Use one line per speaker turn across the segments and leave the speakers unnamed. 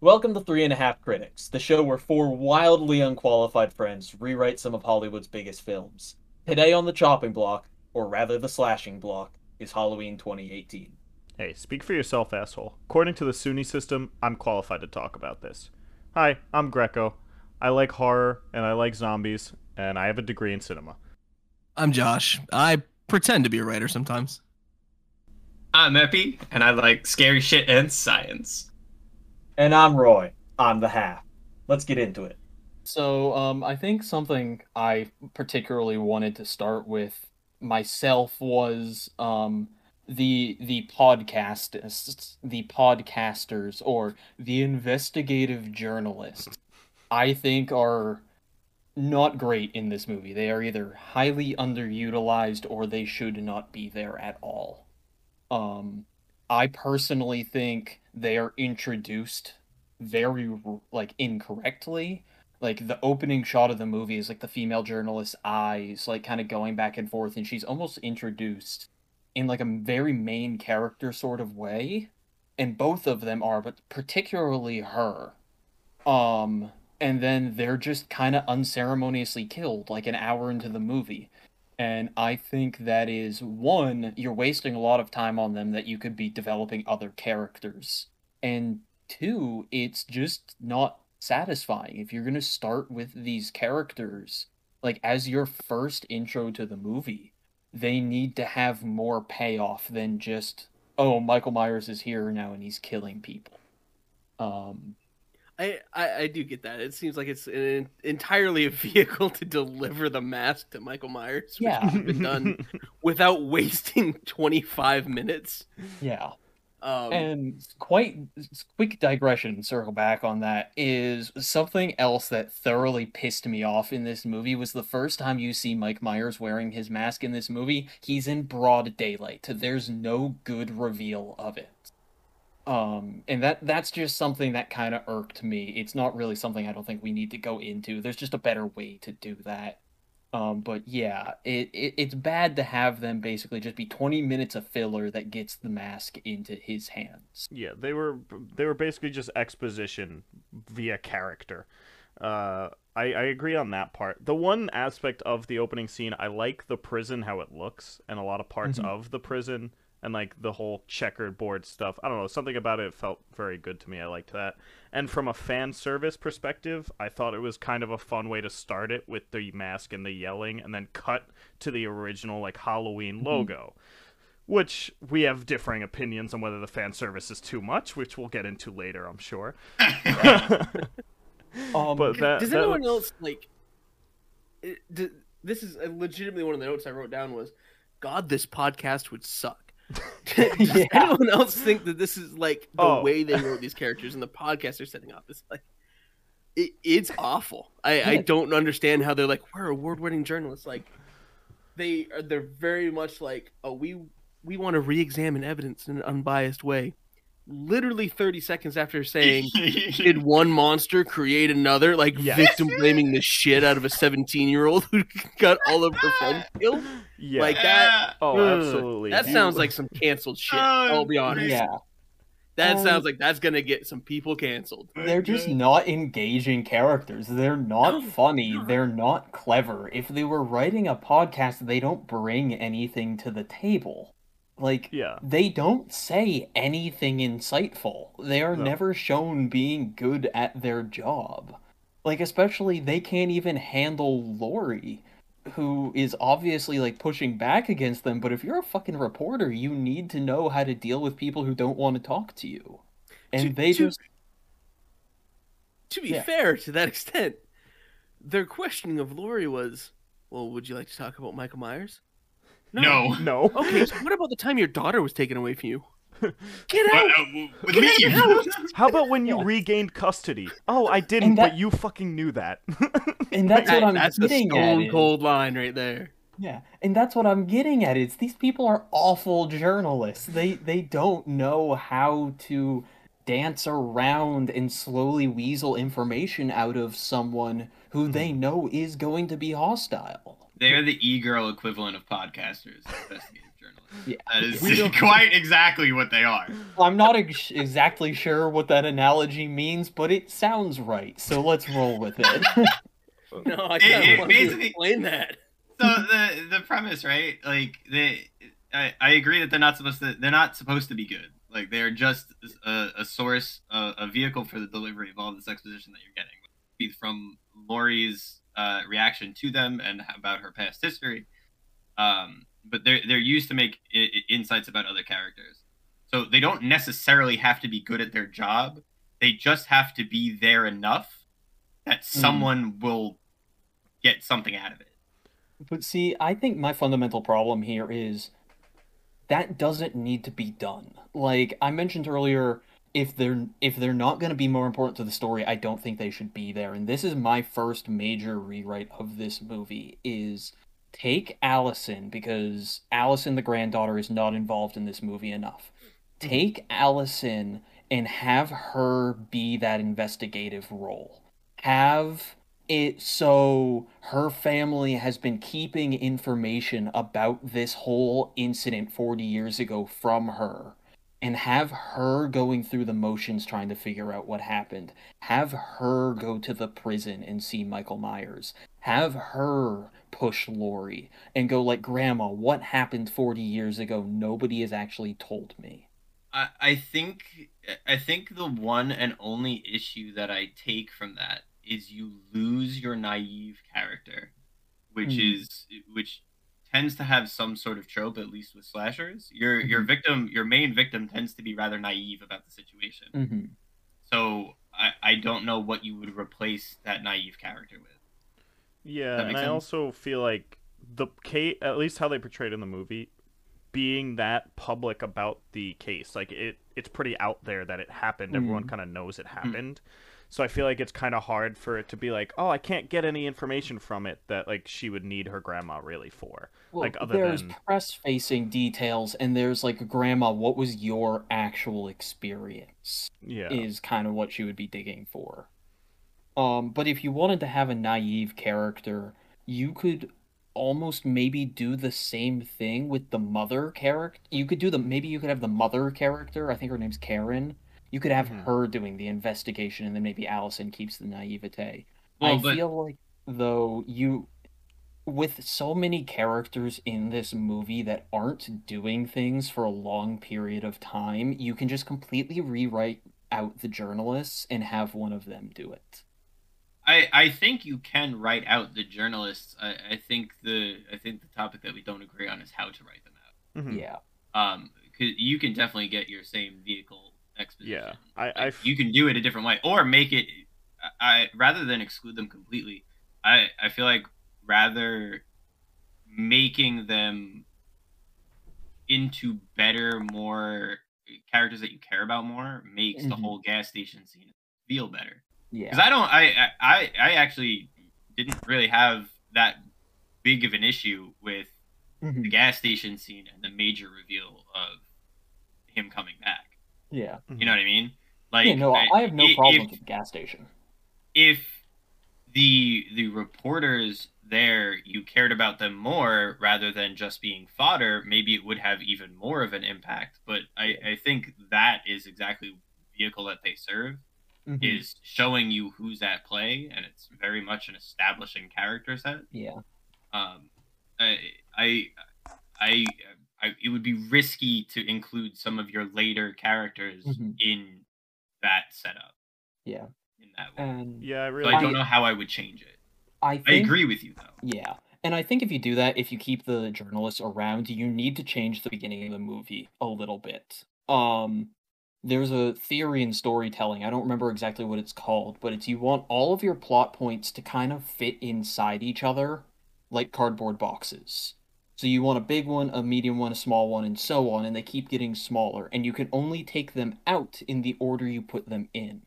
Welcome to Three and a Half Critics, the show where four wildly unqualified friends rewrite some of Hollywood's biggest films. Today on the chopping block, or rather the slashing block, is Halloween 2018.
Hey, speak for yourself, asshole. According to the SUNY system, I'm qualified to talk about this. Hi, I'm Greco. I like horror, and I like zombies, and I have a degree in cinema.
I'm Josh. I pretend to be a writer sometimes.
I'm Epi, and I like scary shit and science.
And I'm Roy. I'm the half. Let's get into it.
So, um, I think something I particularly wanted to start with myself was um, the the podcast the podcasters or the investigative journalists. I think are not great in this movie. They are either highly underutilized or they should not be there at all. Um, I personally think they are introduced very like incorrectly. Like the opening shot of the movie is like the female journalist's eyes, like kind of going back and forth, and she's almost introduced in like a very main character sort of way, and both of them are, but particularly her. Um, and then they're just kind of unceremoniously killed like an hour into the movie. And I think that is one, you're wasting a lot of time on them that you could be developing other characters. And two, it's just not satisfying. If you're going to start with these characters, like as your first intro to the movie, they need to have more payoff than just, oh, Michael Myers is here now and he's killing people. Um,
I, I, I do get that. It seems like it's an, entirely a vehicle to deliver the mask to Michael Myers. Which
Yeah.
can be done without wasting 25 minutes.
yeah.
Um,
And quite quick digression, circle back on that is something else that thoroughly pissed me off in this movie was the first time you see Mike Myers wearing his mask in this movie, he's in broad daylight. There's no good reveal of it. Um, and that that's just something that kind of irked me. It's not really something I don't think we need to go into. There's just a better way to do that. Um, but yeah, it, it it's bad to have them basically just be 20 minutes of filler that gets the mask into his hands.
Yeah, they were they were basically just exposition via character. Uh, I I agree on that part. The one aspect of the opening scene, I like the prison how it looks, and a lot of parts
Mhm.
of the prison, and like the whole checkered board stuff. I don't know, something about it felt very good to me. I liked that. And from a fan service perspective, I thought it was kind of a fun way to start it with the mask and the yelling, and then cut to the original like Halloween logo which we have differing opinions on whether the fan service is too much, which we'll get into later, I'm sure.
Um,
but that,
does
that
anyone
looks-
else like? it- d- this is uh, legitimately one of the notes I wrote down was, "God, this podcast would suck." does
Yeah.
anyone else think that this is like the
Oh.
way they wrote these characters and the podcast they're setting up? It's like, it, it's awful. I, I don't understand how they're like we're award-winning journalists. Like, they are they're very much like, oh, we we want to re-examine evidence in an unbiased way. Literally 30 seconds after saying did one monster create another, like
Yes.
victim blaming the shit out of a 17 year old who got all of her friends killed?
yeah.
Like that.
oh,
Ugh,
absolutely.
That
You-
sounds like some canceled shit.
Oh,
I'll be honest.
yeah,
That
Um,
sounds like that's gonna get some people canceled.
they're just not engaging characters. They're not
No,
funny.
no.
They're not clever. If they were writing a podcast, they don't bring anything to the table. Like,
Yeah.
they don't say anything insightful. They are
No.
never shown being good at their job. Like, especially, they can't even handle Laurie, who is obviously, like, pushing back against them. But if you're a fucking reporter, you need to know how to deal with people who don't want to talk to you. And
To-
they
to-
just.
To be
Yeah.
fair to that extent, their questioning of Laurie was, Well, would you like to talk about Michael Myers?
No.
No.
Okay, so what about the time your daughter was taken away from you? Get
But,
out!
uh, w- leave.
How about when you
Yeah.
regained custody? Oh, I didn't,
that-
but you fucking knew that.
And that's what
That-
I'm
that's a
getting at.
stone
is-
cold line right there.
Yeah, and that's what I'm getting at. It's these people are awful journalists. They they don't know how to dance around and slowly weasel information out of someone who they know is going to be hostile.
They're the e-girl equivalent of podcasters, investigative journalists.
Yeah.
That is
We don't-
quite exactly what they are.
I'm not ex- exactly sure what that analogy means, but it sounds right. So let's roll with it.
No, I can't
it
of want you to
basically-
explain that.
So the the premise, right? Like they, I, I agree that they're not supposed to. They're not supposed to be good. Like they're just a, a source, a, a vehicle for the delivery of all this exposition that you're getting, be from Laurie's uh, reaction to them and about her past history. Um, but they're they're used to make I- insights about other characters. So they don't necessarily have to be good at their job. They just have to be there enough that someone will get something out of it.
But see, I think my fundamental problem here is that doesn't need to be done. Like I mentioned earlier, if they're if they're not going to be more important to the story, I don't think they should be there. And this is my first major rewrite of this movie is take Allison because Allison the granddaughter is not involved in this movie enough. Mm-hmm. Take Allison and have her be that investigative role. Have it so her family has been keeping information about this whole incident 40 years ago from her and have her going through the motions trying to figure out what happened. Have her go to the prison and see michael myers. Have her push laurie and go like grandma what happened 40 years ago? Nobody has actually told me.
I, I think I think the one and only issue that I take from that is you lose your naive character, which
Mhm.
is which tends to have some sort of trope, at least with slashers. Your your
Mhm.
victim, your main victim, tends to be rather naive about the situation.
mm-hmm.
So I, I don't know what you would replace that naive character with.
Yeah, and
make
I also feel like the Kate, at least how they portrayed in the movie, being that public about the case, like it, it's pretty out there that it happened. Everyone
Mm.
kind of knows it happened. So I feel like it's kind of hard for it to be like, oh, I can't get any information from it that like she would need her grandma really for.
Well,
Like, other
there's
than-
press facing details and there's like grandma what was your actual experience?
Yeah,
is kind of what she would be digging for. Um but if you wanted to have a naive character you could almost maybe do the same thing with the mother character you could do the maybe you could have the mother character i think her name's karen you could have her doing the investigation and then maybe allison keeps the naivete
Well,
I
but
feel like though you with so many characters in this movie that aren't doing things for a long period of time, you can just completely rewrite out the journalists and have one of them do it.
I, I think you can write out the journalists. I, I think the I think the topic that we don't agree on is how to write them out.
Mhm.
Yeah.
um 'cause you can definitely get your same vehicle exposition
Yeah, I,
Like,
I f-
you can do it a different way or make it I, I rather than exclude them completely i i feel like rather making them into better more characters that you care about more makes the
Mhm.
whole gas station scene feel better
Yeah.
because I don't, I, I, I actually didn't really have that big of an issue with
Mhm.
the gas station scene and the major reveal of him coming back.
Yeah.
You know what I mean? Like,
yeah, no, I have no
i-
problem
if,
with the gas station.
if the the reporters there you cared about them more rather than just being fodder, maybe it would have even more of an impact. But I, I think that is exactly the vehicle that they serve.
Mhm.
is showing you who's at play, and it's very much an establishing character set.
Yeah.
Um, I, I, I, I, it would be risky to include some of your later characters
Mhm.
in that setup.
Yeah.
In that way,
And
yeah, I
so
really.
I don't know how I would change it.
I
I agree with you though.
Yeah. And I think if you do that, if you keep the journalists around, you need to change the beginning of the movie a little bit. Um there's a theory in storytelling. I don't remember exactly what it's called, but it's you want all of your plot points to kind of fit inside each other like cardboard boxes. So you want a big one, a medium one, a small one, and so on, and they keep getting smaller, and you can only take them out in the order you put them in.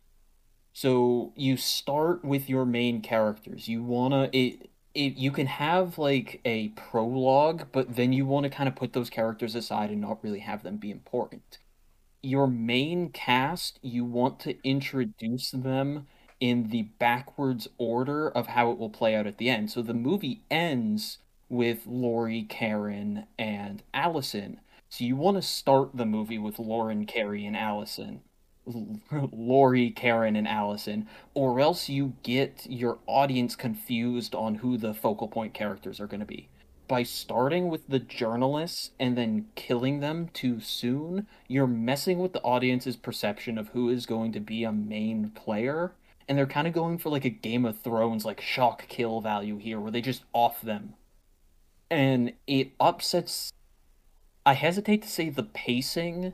So you start with your main characters. You wanna it, it you can have like a prologue, but then you want to kind of put those characters aside and not really have them be important. Your main cast, you want to introduce them in the backwards order of how it will play out at the end. So the movie ends with Laurie, Karen, and Allison. So you want to start the movie with Lauren, Carrie, and Allison. Laurie, Karen, and Allison, or else you get your audience confused on who the focal point characters are going to be. By starting with the journalists and then killing them too soon, you're messing with the audience's perception of who is going to be a main player. And they're kind of going for like a Game of Thrones, like shock kill value here, where they just off them. And it upsets. I hesitate to say the pacing,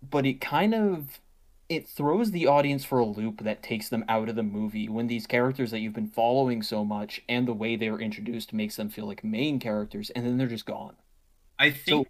but it kind of it throws the audience for a loop that takes them out of the movie when these characters that you've been following so much and the way they are introduced makes them feel like main characters and then they're just gone.
I think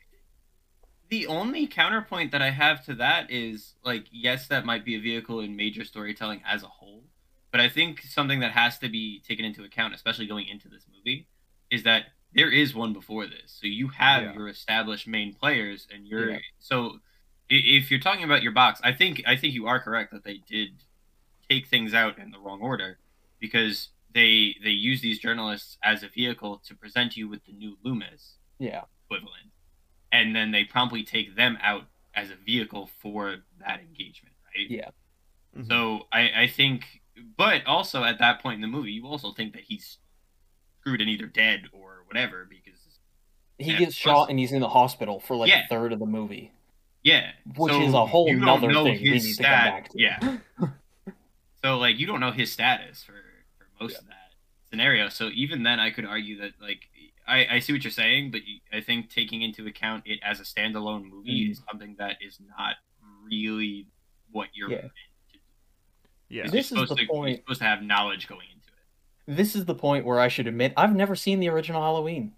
the only counterpoint that I have to that is like, yes, that might be a vehicle in major storytelling as a whole, but I think something that has to be taken into account, especially going into this movie, is that there is one before this. So you have
Yeah.
your established main players, and you're
Yeah.
so if you're talking about your box, I think I think you are correct that they did take things out in the wrong order because they they use these journalists as a vehicle to present you with the new Loomis
Yeah.
equivalent, and then they promptly take them out as a vehicle for that engagement, right?
Yeah.
Mhm.
So I, I think, but also at that point in the movie, you also think that he's screwed and either dead or whatever because
He gets
plus-
shot and he's in the hospital for like
Yeah.
a third of the movie.
yeah,
Which
so
is a whole
you don't
nother
know
thing we
his
need to
stat-
come back to.
Yeah. so like you don't know his status for for most of that scenario. So even then, I could argue that like I I see what you're saying, but you- I think taking into account it as a standalone movie
Mm.
is something that is not really what you're.
Yeah.
meant to do.
yeah.
You're
This is
supposed
the
to, You're
point-
supposed to have knowledge going into it.
This is the point where I should admit I've never seen the original Halloween.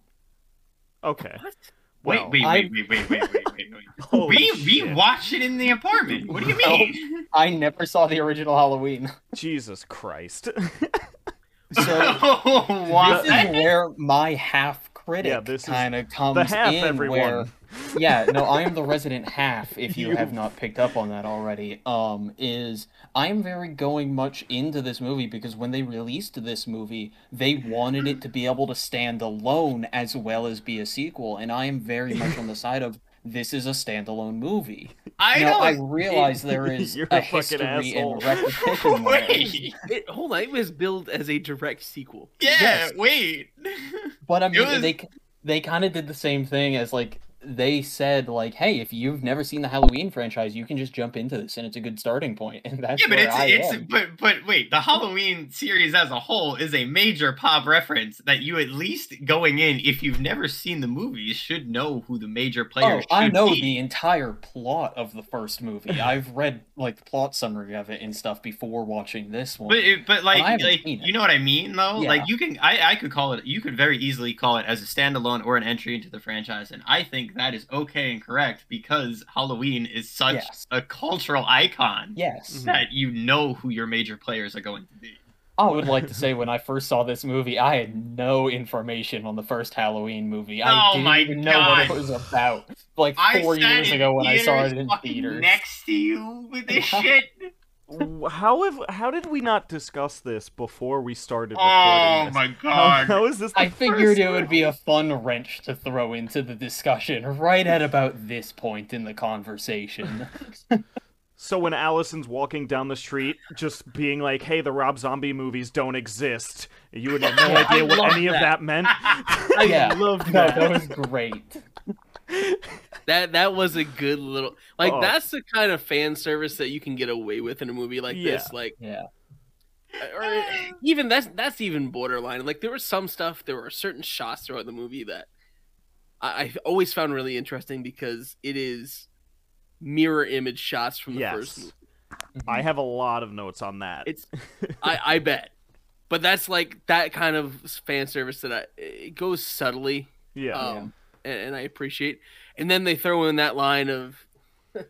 Okay.
What?
Well,
wait, wait, wait, wait, wait, wait, wait, wait, wait.
holy
we we watched it in the apartment. What do you
No.
mean?
I never saw the original Halloween.
Jesus Christ.
So
what?
this is where my half critic
Yeah, this
kind of comes
the half,
in
everyone.
where yeah, no, I am the resident half. If you,
You-
have not picked up on that already, um, is I am very going much into this movie because when they released this movie, they wanted it to be able to stand alone as well as be a sequel, and I am very much on the side of this is a standalone movie.
I
now, I
don't.
realize there is
You're
a,
a
history
asshole.
and repetition.
Wait.
It, hold on, it was billed as a direct sequel.
Yeah.
Yes.
Wait.
But I mean,
was-
they they kind of did the same thing as like they said like, hey, if you've never seen the Halloween franchise, you can just jump into this, and it's a good starting point. And that's
yeah, but it's
I
it's
am.
but but wait, the Halloween series as a whole is a major pop reference that you at least going in, if you've never seen the movies, should know who the major players.
Oh.
I
know
be.
the entire plot of the first movie. I've read like the plot summary of it and stuff before watching this one.
But it, but like like you know what I mean though.
Yeah.
Like you can I I could call it you could very easily call it as a standalone or an entry into the franchise, and I think that is okay and correct because Halloween is such
Yes.
a cultural icon
yes, mm-hmm.
that you know who your major players are going to be.
I would like to say when I first saw this movie, I had no information on the first Halloween movie. I
Oh
didn't
my
even know what it was about. Like four years ago when I saw
theaters
it in
fucking
theaters.
next to you with this shit.
How have how did we not discuss this before we started oh recording
Oh
this?
my
How,
god.
how is this? the
I figured
first
it would be a fun wrench to throw into the discussion right at about this point in the conversation.
So when Allison's walking down the street, just being like, "Hey, the Rob Zombie movies don't exist," you would have no idea what
love
any of
that.
that meant.
I
Yeah.
loved
no,
that.
that was great.
That that was a good little like
Oh.
that's the kind of fan service that you can get away with in a movie like this. Like
Yeah.
or even that's that's even borderline. Like there was some stuff, there were certain shots throughout the movie that I, I always found really interesting because it is mirror image shots from the first movie.
I have a lot of notes on that.
It's I, I bet. But that's like that kind of fan service that I it goes subtly
yeah,
um, and, and I appreciate. And then they throw in that line of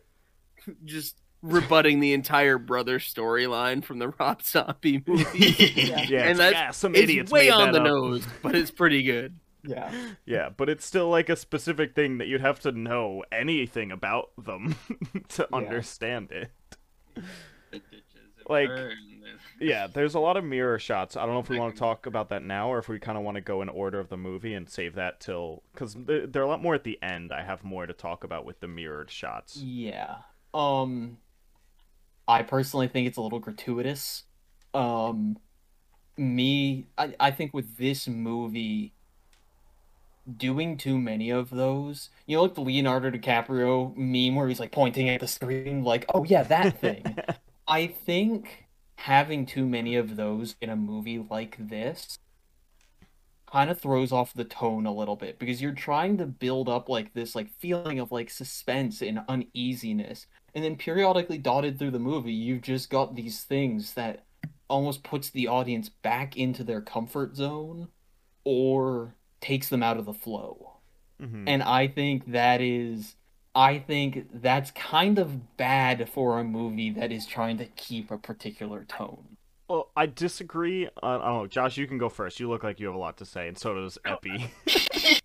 just rebutting the entire brother storyline from the Rob Zombie movie.
Yeah.
yeah,
and that's-
yeah, some
it's
idiots
way
made
on
that
the
up.
nose, but it's pretty good.
Yeah.
Yeah, but it's still like a specific thing that you'd have to know anything about them to
Yeah.
understand it.
The ditches
Like-
burn.
Yeah, there's a lot of mirror shots. I don't know if we want to talk about that now or if we kind of want to go in order of the movie and save that till because they're a lot more at the end. I have more to talk about with the mirrored shots.
Yeah. Um I personally think it's a little gratuitous. Um me I, I think with this movie doing too many of those, you know like the Leonardo DiCaprio meme where he's like pointing at the screen like, "Oh yeah, that thing." I think having too many of those in a movie like this kind of throws off the tone a little bit because you're trying to build up like this like feeling of like suspense and uneasiness and then periodically dotted through the movie you've just got these things that almost puts the audience back into their comfort zone or takes them out of the flow
Mhm.
and i think that is i think that's kind of bad for a movie that is trying to keep a particular tone
Well, I disagree. Uh, I don't know, Josh. You can go first. You look like you have a lot to say, and so does Epi.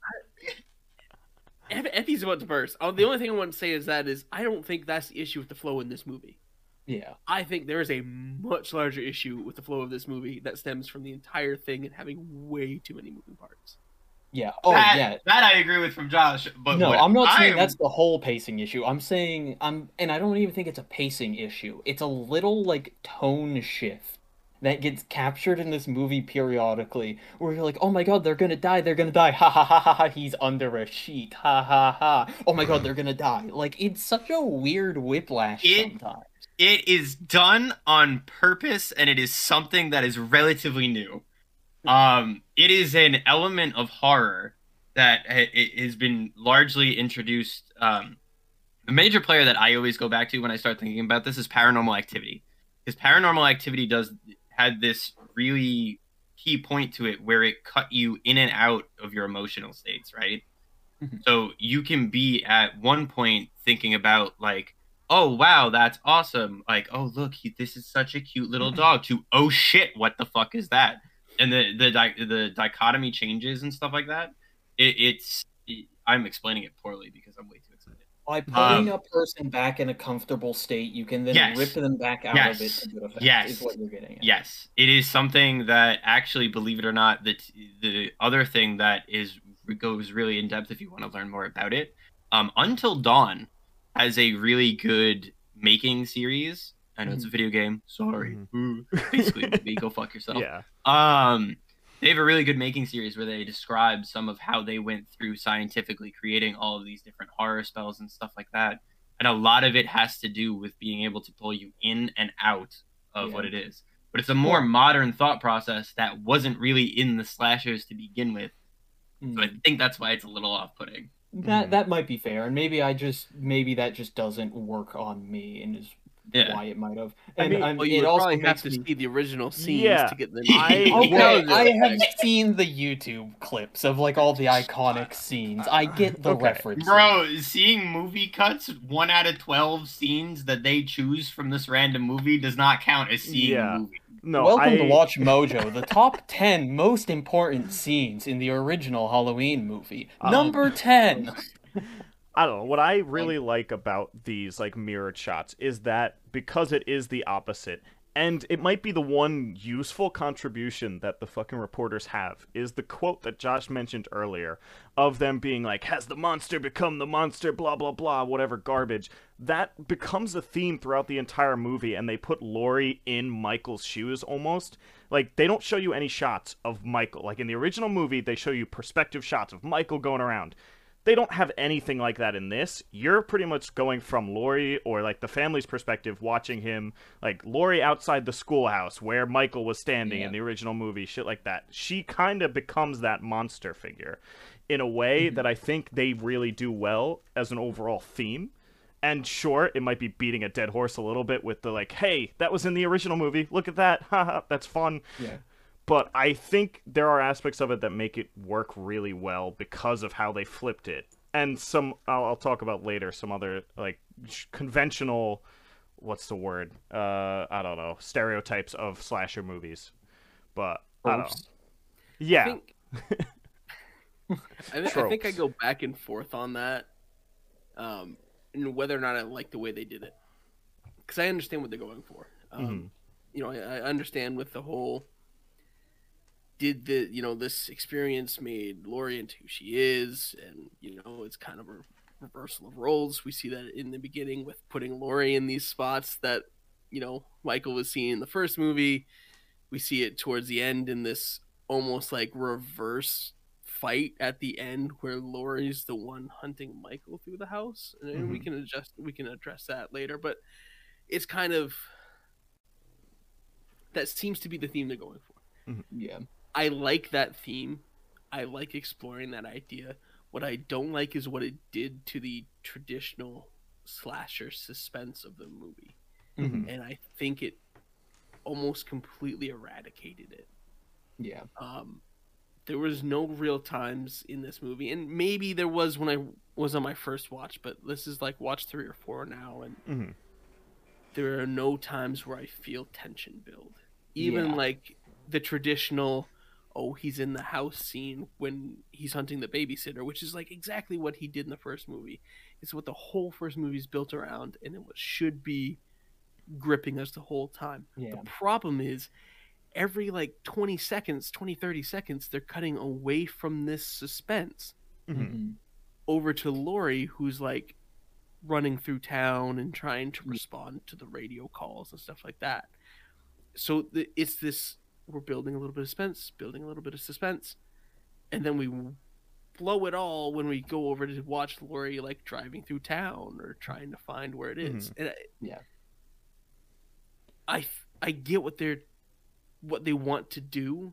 Eff- Effie's about to burst. Oh, the only thing I want to say is that is I don't think that's the issue with the flow in this movie.
yeah
I think there is a much larger issue with the flow of this movie that stems from the entire thing and having way too many moving parts.
Yeah oh
that,
yeah
that I agree with from Josh. But
no, I'm not saying
I'm-
that's the whole pacing issue. I'm saying I'm and I don't even think it's a pacing issue. It's a little like tone shift that gets captured in this movie periodically where you're like, "Oh my god, they're going to die. They're going to die. Ha ha ha ha ha. He's under a sheet. Ha ha ha. Oh my god, they're going to die." Like it's such a weird whiplash
It-
sometimes.
it is done on purpose and it is something that is relatively new um it is an element of horror that ha- has been largely introduced um a major player that i always go back to when i start thinking about this is paranormal activity. Because paranormal activity does had this really key point to it where it cut you in and out of your emotional states right?
Mhm.
so you can be at one point thinking about like oh wow that's awesome. Like oh look he, this is such a cute little dog to oh shit what the fuck is that and the the di- the dichotomy changes and stuff like that it, it's i'm explaining it poorly because i'm way too excited
By putting
Um,
a person back in a comfortable state, you can then
Yes.
rip them back out
Yes.
of it to good effect.
Yes.
Is what you're getting at.
yes it is something that actually believe it or not that the other thing that is goes really in depth if you want to learn more about it um until dawn has a really good making series i know it's a video game sorry Ooh. basically maybe go fuck yourself
yeah.
Um, they have a really good making series where they describe some of how they went through scientifically creating all of these different horror spells and stuff like that. And a lot of it has to do with being able to pull you in and out of
Yeah.
what it is. But it's a more modern thought process that wasn't really in the slashers to begin with. So I
Mm.
think that's why it's a little off-putting.
That
Mhm.
that might be fair, and maybe I just maybe that just doesn't work on me, and is
Yeah.
why it might have.
I
And
mean-
I'm-
Well, you
it
would
also
probably have to
me-
see the original scenes
Yeah.
to get the.
I-
Okay, I have seen the YouTube clips of like all the iconic scenes. I get the
Okay.
reference.
Bro, seeing movie cuts, one out of 12 scenes that they choose from this random movie does not count as seeing
Yeah.
movie.
No,
Welcome
I,
to Watch Mojo, the top 10 most important scenes in the original Halloween movie.
Um,
Number 10.
I don't know. What I really like about these like mirrored shots is that because it is the opposite, and it might be the one useful contribution that the fucking reporters have is the quote that Josh mentioned earlier of them being like, "Has the monster become the monster?" Blah blah blah, whatever garbage. That becomes a theme throughout the entire movie, and they put Laurie in Michael's shoes almost. Like they don't show you any shots of Michael. Like in the original movie, they show you perspective shots of Michael going around they don't have anything like that in this. You're pretty much going from Laurie or like the family's perspective, watching him like Laurie outside the schoolhouse where Michael was standing
Yeah.
in the original movie, shit like that. She kind of becomes that monster figure in a way mm-hmm. that I think they really do well as an overall theme. And sure, it might be beating a dead horse a little bit with the like, hey, that was in the original movie. Look at that. Haha, that's fun
Yeah.
But I think there are aspects of it that make it work really well because of how they flipped it, and some I'll, I'll talk about later. Some other like conventional, what's the word? Uh, I don't know stereotypes of slasher movies, but I don't know. Yeah,
I think, I, thi- I think I go back and forth on that, um, and whether or not I like the way they did it, because I understand what they're going for. Um,
Mhm.
you know, I, I understand with the whole. Did the you know this experience made Laurie into who she is, and you know it's kind of a reversal of roles. We see that in the beginning with putting Laurie in these spots that you know Michael was seeing in the first movie. We see it towards the end in this almost like reverse fight at the end where Laurie's the one hunting Michael through the house, and we
Mhm.
can adjust we can address that later. But it's kind of that seems to be the theme they're going for.
Yeah.
I like that theme. I like exploring that idea. What I don't like is what it did to the traditional slasher suspense of the movie.
Mhm.
And I think it almost completely eradicated it.
Yeah.
Um, there was no real times in this movie, and maybe there was when I was on my first watch, but this is like watch three or four now, and
Mhm.
there are no times where I feel tension build. Even
Yeah.
like the traditional, oh, he's in the house scene when he's hunting the babysitter, which is like exactly what he did in the first movie. It's what the whole first movie is built around, and it was, should be gripping us the whole time.
Yeah.
The problem is every like 20 seconds, 20, 30 seconds, they're cutting away from this suspense
Mhm.
Mhm.
over to Laurie, who's like running through town and trying to respond to the radio calls and stuff like that. So the, it's this we're building a little bit of suspense, building a little bit of suspense, and then we blow it all when we go over to watch Laurie like driving through town or trying to find where it is. Mm-hmm. And I,
Yeah.
I I get what they're what they want to do,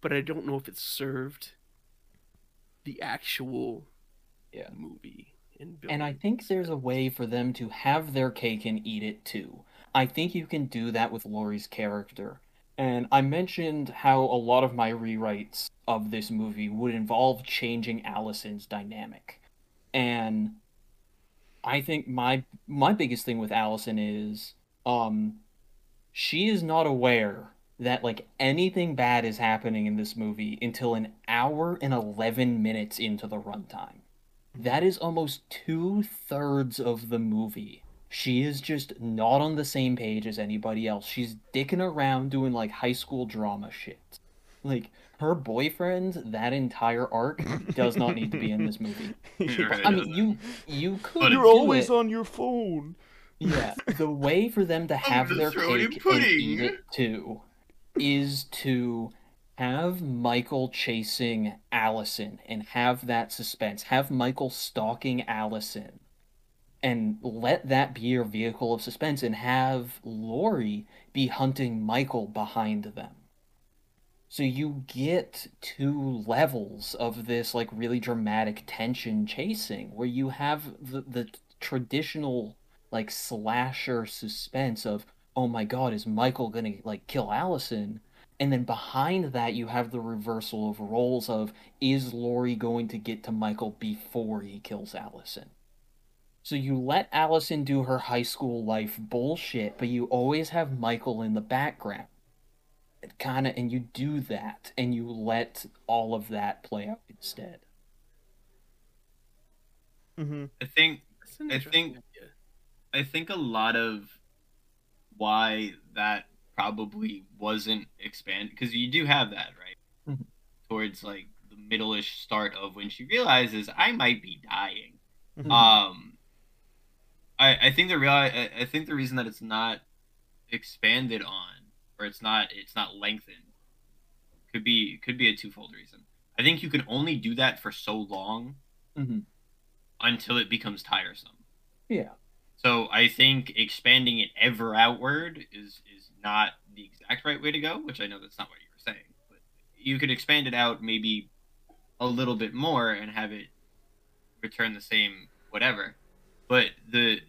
but I don't know if it served the actual
Yeah.
movie and
And I think there's a way for them to have their cake and eat it too. I think you can do that with Laurie's character. And I mentioned how a lot of my rewrites of this movie would involve changing Allison's dynamic. And I think my my biggest thing with Allison is um she is not aware that like anything bad is happening in this movie until an hour and 11 minutes into the runtime. That is almost two thirds of the movie. She is just not on the same page as anybody else. She's dicking around doing like high school drama shit. Like her boyfriend, that entire arc does not need to be in this movie.
Right.
I mean, you you could.
You're always
it.
on your phone.
Yeah, the way for them to have their cake and eat it too is to have Michael chasing Allison and have that suspense. Have Michael stalking Allison and let that be your vehicle of suspense and have Laurie be hunting Michael behind them. So you get two levels of this like really dramatic tension chasing where you have the, the traditional like slasher suspense of oh my god is Michael going to like kill Allison and then behind that you have the reversal of roles of is Laurie going to get to Michael before he kills Allison. So you let Allison do her high school life bullshit, but you always have Michael in the background. Kind of, and you do that, and you let all of that play out instead.
Mm-hmm.
I think I think-
idea.
I think a lot of why that probably wasn't expanded because you do have that right
Mhm.
towards like the middle-ish start of when she realizes I might be dying.
Mhm.
Um, I I think the real I, I think the reason that it's not expanded on or it's not it's not lengthened could be could be a twofold reason. I think you can only do that for so long
Mm-hmm.
until it becomes tiresome.
Yeah.
So I think expanding it ever outward is is not the exact right way to go, which I know that's not what you were saying. But you could expand it out maybe a little bit more and have it return the same whatever. But the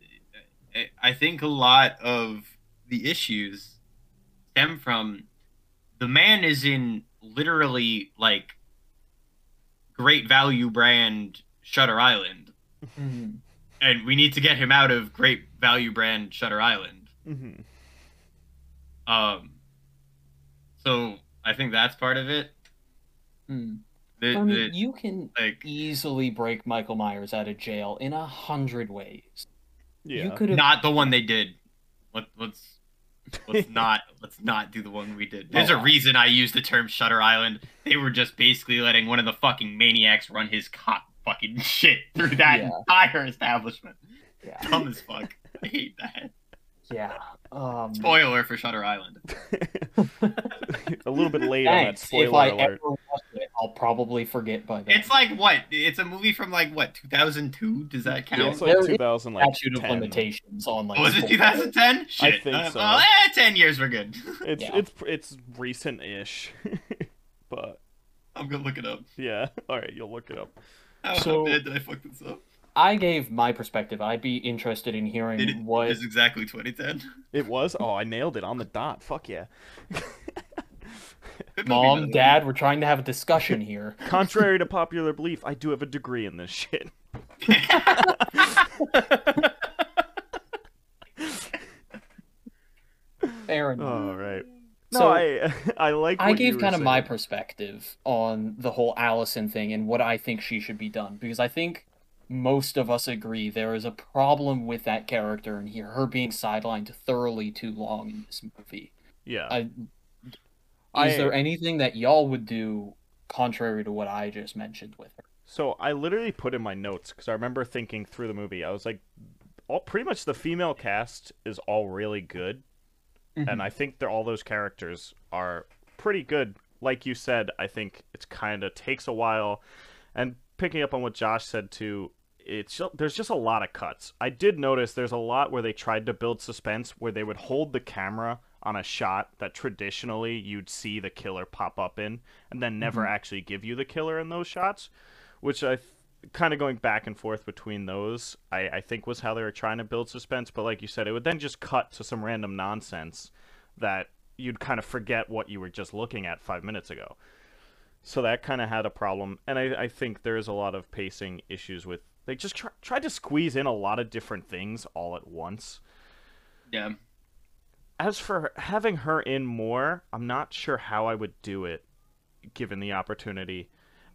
I- think a lot of the issues stem from the man is in literally like great value brand Shutter Island
Mm-hmm.
and we need to get him out of great value brand Shutter Island.
Mm-hmm.
Um, so I think that's part of it.
Mm.
The,
I mean,
the,
you can
like
easily break Michael Myers out of jail in a hundred ways.
Yeah.
You could have
not the one they did. Let, let's Let's not let's not do the one we did. There's
Oh.
a reason I used the term Shutter Island. They were just basically letting one of the fucking maniacs run his cop fucking shit through that
Yeah.
entire establishment.
Yeah.
Dumb as fuck. I hate that.
Yeah. Um,
Spoiler for Shutter Island.
a little bit late on that
thanks.
spoiler
if I
alert.
ever watch it, I'll probably forget by then.
It's like what? It's a movie from like what? 2002? Does that
Yeah,
count?
it's like
There is
2000, like
statute of
10.
limitations on like.
was it 2010? Shit.
think
Uh,
so.
Well, eh, 10 years we're good.
It's
Yeah.
it's it's recent-ish, but
I'm gonna look it up.
yeah. All right, you'll look it up.
How
So-
bad did I fuck this up?
I gave my perspective. I'd be interested in hearing
It
what.
is exactly 2010.
It was. Oh, I nailed it on the dot. Fuck yeah.
Good movie, by the
Mom. Dad, we're trying to have a discussion here.
Contrary to popular belief, I do have a degree in this shit.
Aaron,
All right. No,
So-
I I like.
I
what you
gave
were
kind of my perspective on the whole Allison thing and what I think she should be done because I think most of us agree there is a problem with that character and here her being sidelined thoroughly too long in this movie.
Yeah.
I, is
I-
there anything that y'all would do contrary to what I just mentioned with her?
So I literally put in my notes because I remember thinking through the movie. I was like, all pretty much the female cast is all really good, and mm-hmm. I think that all those characters are pretty good. Like you said, I think it's kind of takes a while, and picking up on what Josh said too. It's there's just a lot of cuts. I did notice there's a lot where they tried to build suspense, where they would hold the camera on a shot that traditionally you'd see the killer pop up in, and then never mm-hmm. actually give you the killer in those shots which I kind of going back and forth between those, I, I think was how they were trying to build suspense. But like you said, it would then just cut to some random nonsense that you'd kind of forget what you were just looking at five minutes ago. So that kind of had a problem, and I, I think there is a lot of pacing issues with. They just try, tried to squeeze in a lot of different things all at once.
Yeah.
As for having her in more, I'm not sure how I would do it, given the opportunity.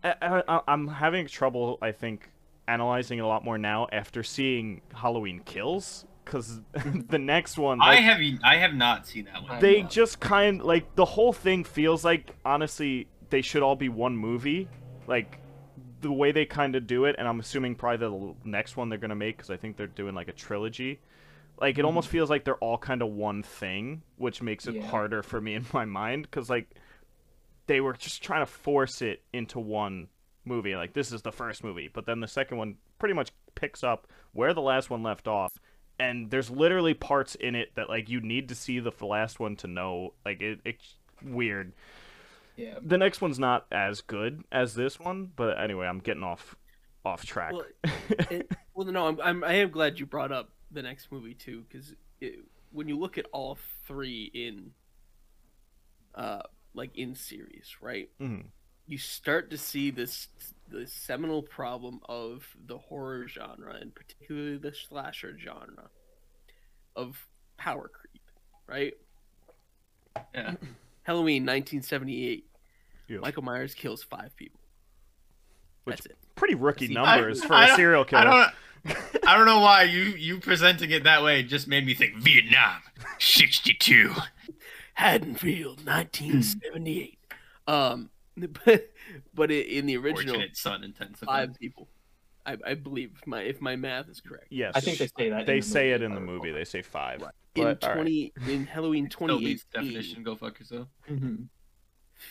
I, I, I'm having trouble, I think, analyzing it a lot more now after seeing Halloween Kills, because the next one,
I have I have not seen that one.
they just kind like the whole thing feels like honestly they should all be one movie, like the way they kind of do it, and I'm assuming probably the next one they're gonna make because I think they're doing like a trilogy. Like it mm-hmm. almost feels like they're all kind of one thing, which makes it
Yeah.
harder for me in my mind because like they were just trying to force it into one movie. Like this is the first movie, but then the second one pretty much picks up where the last one left off. And there's literally parts in it that like you need to see the last one to know. Like it, it's weird.
Yeah.
The next one's not as good as this one, but anyway, I'm getting off off track.
Well, it, well, no, I'm, I'm I am glad you brought up the next movie too, because when you look at all three in, uh, like in series, right?
Mhm.
You start to see this the seminal problem of the horror genre, and particularly the slasher genre, of power creep, right?
Yeah.
Halloween 1978.
Yeah.
Michael Myers kills five people.
Which-
That's it.
Pretty rookie numbers
I-
for
I
a serial killer.
I don't. I don't know why you you presenting it that way just made me think Vietnam, '62.
Haddonfield, 1978. um, but but i- in the original,
Fortunate son intensified.
five people. I, I believe if my if my math is correct.
Yes,
I think they say that.
they
the
say
movie,
it in the movie. They say five.
In
But, all right.
twenty in Halloween
Toby's
2018,
definition. Go fuck yourself.
Mhm.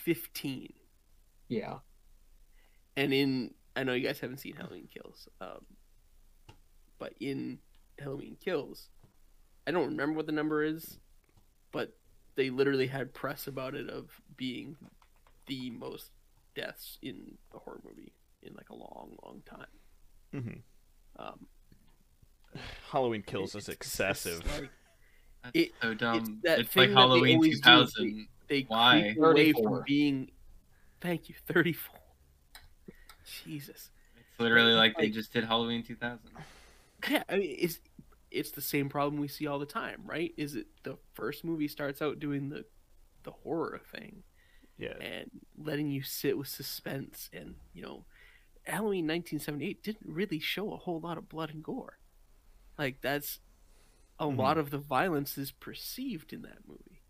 15,
Yeah.
and in I know you guys haven't seen Halloween Kills, um, but in Halloween Kills, I don't remember what the number is, but they literally had press about it of being the most deaths in a horror movie in like a long, long time.
Mhm.
Um,
Halloween kills
it's-
is
it's
excessive.
like It-
so dumb. It's,
thing
like
they
Halloween
is
2000.
they
Why?
creep away
34.
from being. Thank you, thirty-four. Jesus.
It's literally like they just did Halloween 2000.
Yeah, I mean, it's it's the same problem we see all the time, right? Is it the first movie starts out doing the the horror thing
Yeah.
and letting you sit with suspense, and you know, Halloween 1978 didn't really show a whole lot of blood and gore. Like that's a hmm. lot of the violence is perceived in that movie.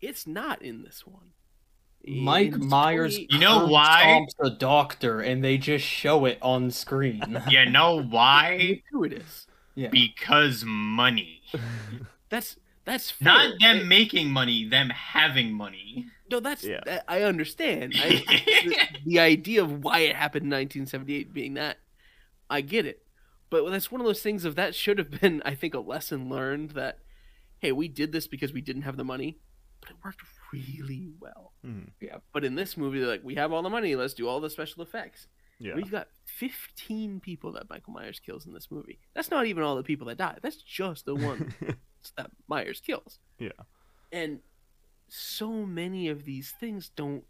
It's not in this one.
Mike
In
Myers
You know why?
The doctor, and they just show it on screen.
You know why?
gratuitous.
yeah.
Because money.
That's that's fair.
Not them
It-
making money, them having money.
No, that's
Yeah.
that- I understand. I, the, the idea of why it happened in 1978 being that, I get it. But that's one of those things of that should have been, I think, a lesson learned that, hey, we did this because we didn't have the money, but it worked really well.
Mhm.
Yeah.
But in this movie, they're like, we have all the money, let's do all the special effects.
Yeah.
We've got 15 people that Michael Myers kills in this movie. That's not even all the people that die. That's just the one that Myers kills.
Yeah.
And so many of these things don't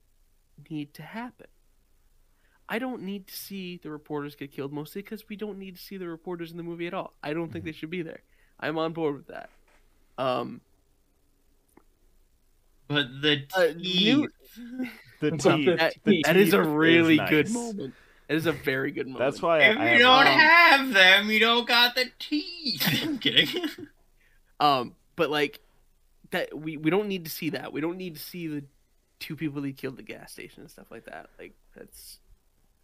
need to happen. I don't need to see the reporters get killed mostly because we don't need to see the reporters in the movie at all. I don't think they should be there. I'm on board with that. Um,
But the
uh,
teeth.
new-
the
What's up,
teeth.
the
that,
the
that is a
teeth
really
nice.
good moment. It is a very good moment.
That's why I,
if
I
you don't
um,
have them, you don't got the teeth. I'm kidding.
Um, but like that, we we don't need to see that. We don't need to see the two people he killed at the gas station and stuff like that. Like that's.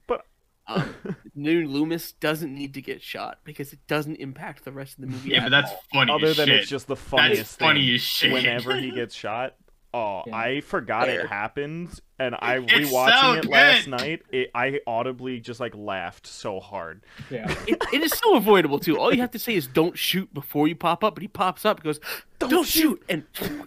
But-
um, new Loomis doesn't need to get shot because it doesn't impact the rest of the movie.
yeah, but that's
all.
funny
other
as
than
shit.
it's just the funniest
that's funny
thing
as shit.
whenever he gets shot. Oh,
Yeah.
I forgot
Fair.
it happened, and I
It's
rewatching
so
it last night. It, I audibly just like laughed so hard.
yeah.
It, it is so avoidable too. All you have to say is "Don't shoot" before you pop up, but he pops up, and goes "Don't, shoot. and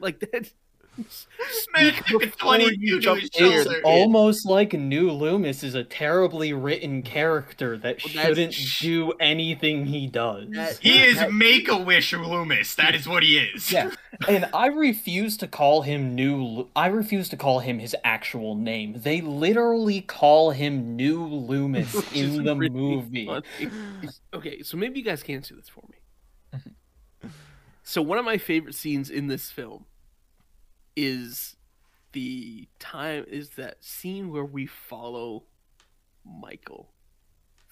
like that.
Man,
Speak
took a
before
22
you jump
his
scared.
It's almost like New Loomis is a terribly written character that
Well,
shouldn't do anything he does.
That-
He is
that-
Make a Wish Loomis. That is what he is.
Yeah, and I refuse to call him New. I refuse to call him his actual name. They literally call him New Loomis in the
really
movie.
funny. Okay, so maybe you guys can answer this for me. so one of my favorite scenes in this film is the time is that scene where we follow Michael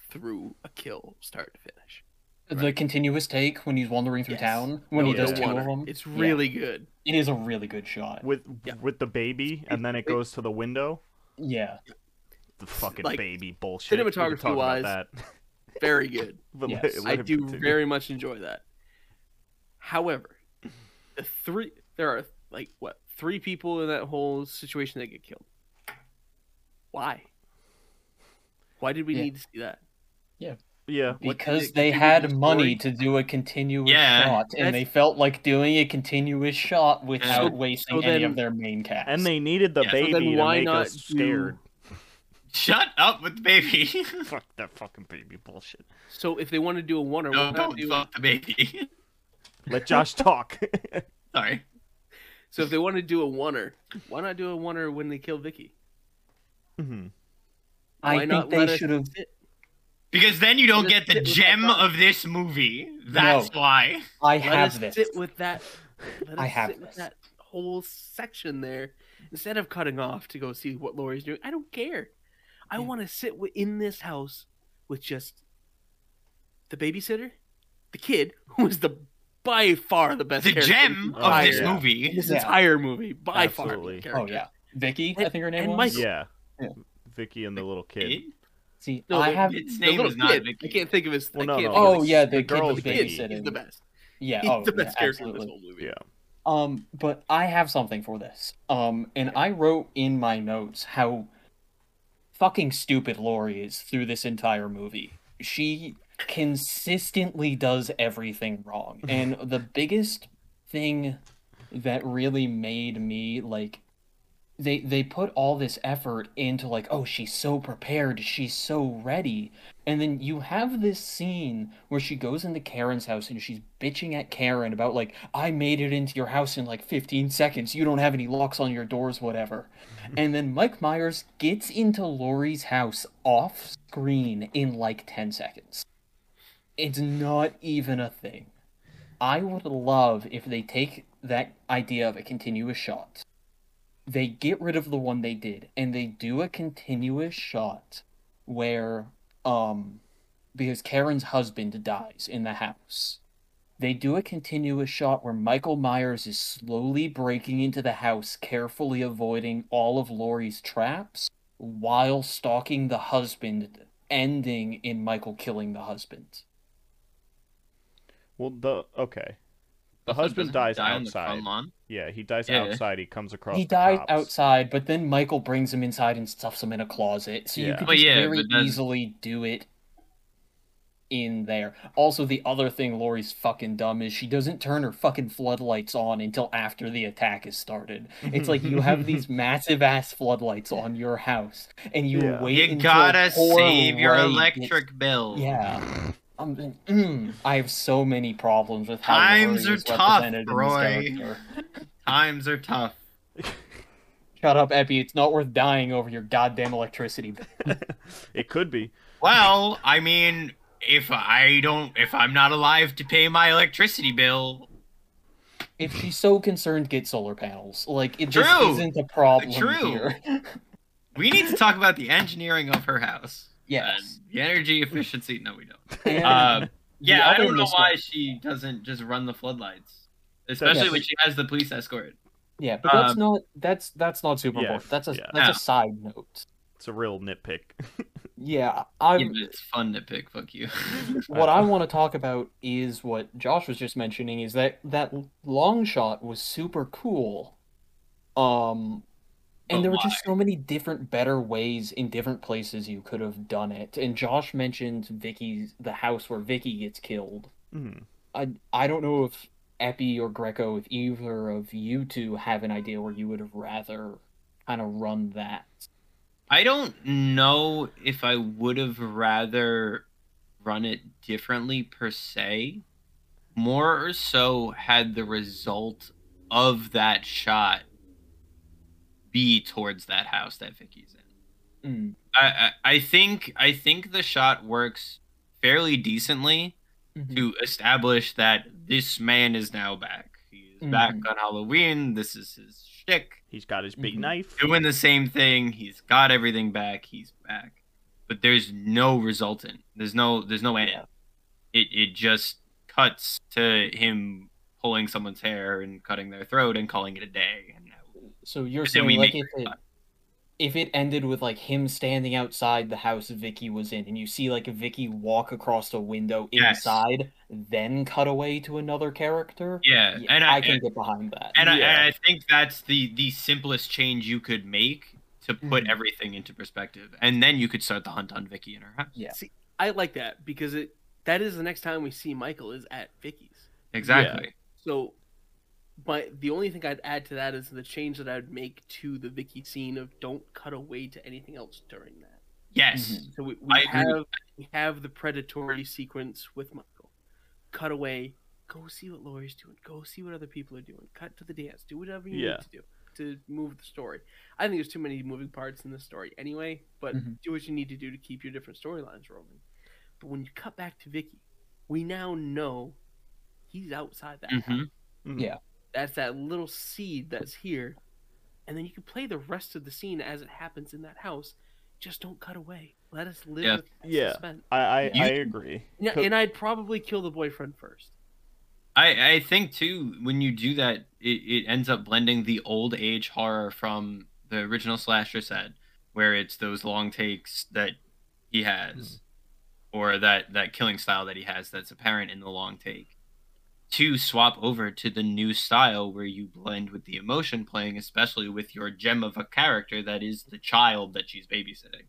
through a kill start to finish.
The continuous take when he's wandering through
Yes.
town when
No,
he does two
one-
of them.
It's
Yeah.
really good.
It is a really good shot.
with
Yeah.
with the baby, and then it goes to the window.
Yeah,
The fucking
Like,
baby bullshit. We could talk about
cinematography-wise,
that.
Very good.
Yes.
let- let
I do
continue.
very much enjoy that. However, the three there are like what three people in that whole situation that get killed. Why? Why did we
Yeah.
need to see that?
Yeah,
Yeah.
because they had
the
money
story?
to do a continuous
Yeah,
shot,
that's-
and they felt like doing a continuous shot without
So-
wasting
so
any of their main cast.
and they needed the
Yeah, so
baby
then
to
why
make
not
us
do-
scared.
Shut up with the baby.
Fuck that fucking baby bullshit.
So if they want to do a one or
no, don't
do
fuck the baby.
Let Josh talk.
Sorry.
So if they want to do a oneer, why not do a oneer when they kill Vicky?
Mhm.
I
Why
think they should have.
Because then you don't get the
sit with that
gem of this movie. That's
No.
why.
I
Let
have
us
this.
sit with that. Let us
I have
sit with
this.
that whole section there instead of cutting off to go see what Laurie's doing. I don't care. I
Yeah.
want to sit wi- in this house with just the babysitter, the kid, who is the by far the best
The gem of this
yeah.
movie.
this
Yeah.
entire movie by far.
Absolutely.
the character.
Oh yeah, Vicky. I think her name was.
Michael.
Yeah.
Yeah.
Vicky and the little kid.
See,
No,
I have.
Its name is not
kid.
Vicky.
I can't think of his.
Well, no, no,
Oh
his-
yeah, the
the
kid
girl's
with
the
the
kid. He's the best.
Yeah.
He's
oh,
the best
yeah,
character in
absolutely.
this whole movie.
Yeah.
Um, but I have something for this. Um, and I wrote in my notes how fucking stupid Laurie is through this entire movie. She consistently does everything wrong. And the biggest thing that really made me like they they put all this effort into like oh she's so prepared she's so ready. And then you have this scene where she goes into Karen's house and she's bitching at Karen about like I made it into your house in like 15 seconds. You don't have any locks on your doors whatever. Mm-hmm. And then Mike Myers gets into Laurie's house off screen in like 10 seconds it's not even a thing. I would love if they take that idea of a continuous shot. They get rid of the one they did and they do a continuous shot where um because Karen's husband dies in the house. They do a continuous shot where Michael Myers is slowly breaking into the house, carefully avoiding all of Laurie's traps while stalking the husband, ending in Michael killing the husband.
Well, the okay. The
Also,
husband
doesn't
dies
die
outside. Yeah, he dies
Yeah.
outside. He comes across.
He
the
died
cops.
outside, but then Michael brings him inside and stuffs him in a closet. So you
Yeah.
could just
yeah,
very
but
easily do it in there. Also, the other thing Laurie's fucking dumb is she doesn't turn her fucking floodlights on until after the attack is started. It's like you have these massive ass floodlights on your house, and you
Yeah.
wait
You
until
gotta save your
Ray gets-
electric bill.
Yeah. Um, mm, I have so many problems with how
Times
Laurie
are
is
tough,
represented in
Roy.
this character.
Times are tough.
Shut up, Epi. It's not worth dying over your goddamn electricity bill.
It could be.
Well, I mean, if I don't, if I'm not alive to pay my electricity bill,
If she's so concerned, get solar panels. Like, it
True.
just isn't a problem
True.
here.
we need to talk about the engineering of her house.
Yes.
And the energy efficiency. No, we don't. Uh, yeah, I don't know
mistake-
why she doesn't just run the floodlights, especially
Yes.
when she has the police escort.
yeah, but that's
um,
not that's that's not super
Yeah,
important. That's a
yeah.
that's
No.
a side note.
It's a real nitpick.
Yeah, I'm
Yeah, it's fun to pick. Fuck you.
what I want to talk about is what Josh was just mentioning is that that long shot was super cool. Um and
But
there were just so many different better ways in different places you could have done it. And Josh mentioned Vicky's the house where Vicky gets killed.
Mhm.
I I don't know if Epi or Greco, if either of you two have an idea where you would have rather kind of run that.
I don't know if I would have rather run it differently per se. More or so had the result of that shot be towards that house that Vicky's in.
Mm,
I, I I think I think the shot works fairly decently
mhm.
to establish that this man is now back. He is back on Halloween. This is his shtick
He's got his big
Mhm.
knife.
doing the same thing. He's got everything back. He's back, but there's no resultant. There's no there's no end.
Yeah.
It it just cuts to him pulling someone's hair and cutting their throat and calling it a day. And
So you're saying like
make
if it if it ended with like him standing outside the house Vicky was in, and you see like Vicky walk across a window
Yes.
inside, then cut away to another character.
yeah,
Yeah,
and
I,
I,
can
and,
get behind that.
and I, and I think that's the the simplest change you could make to put
Mhm.
everything into perspective, and then you could start the hunt on Vicky in her house.
Yeah.
See, I like that because it that is the next time we see Michael is at Vicky's.
Exactly.
So, but the only thing I'd add to that is the change that I'd make to the Vicky scene of don't cut away to anything else during that.
Yes.
Mhm.
So we, we
agree
have
with
we have the predatory sequence with Michael. Cut away. Go see what Laurie's doing. Go see what other people are doing. Cut to the dance. Do whatever you
Yeah.
need to do to move the story. I think there's too many moving parts in the story anyway, but
Mhm.
do what you need to do to keep your different storylines rolling. But when you cut back to Vicky, we now know he's outside that house.
Mhm.
Mhm.
Yeah.
That's that little seed that's here. And then you can play the rest of the scene as it happens in that house. Just don't cut away. Let us live
Yeah.
Yeah.
suspense.
I I,
You-
I agree.
Yeah, and I'd probably kill the boyfriend first.
I, I think too when you do that it, it ends up blending the old age horror from the original slasher set where it's those long takes that he has mm-hmm. or that that killing style that he has that's apparent in the long take to swap over to the new style where you blend with the emotion playing especially with your gem of a character that is the child that she's babysitting.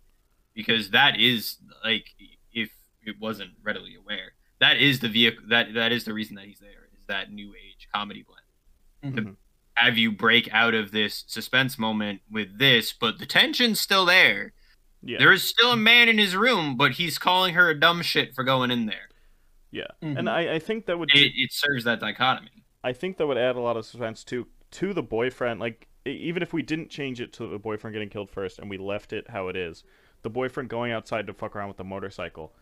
Because that is like if it wasn't readily aware that is the vehicle that that is the reason that he's there is that new age comedy blend.
Mhm.
to have you break out of this suspense moment with this but the tension's still there.
Yeah.
there is still a man in his room but he's calling her a dumb shit for going in there
yeah.
Mhm.
And I, I think that would
it, it serves that dichotomy
I think that would add a lot of suspense to to the boyfriend. Like e- even if we didn't change it to the boyfriend getting killed first and we left it how it is, the boyfriend going outside to fuck around with the motorcycle.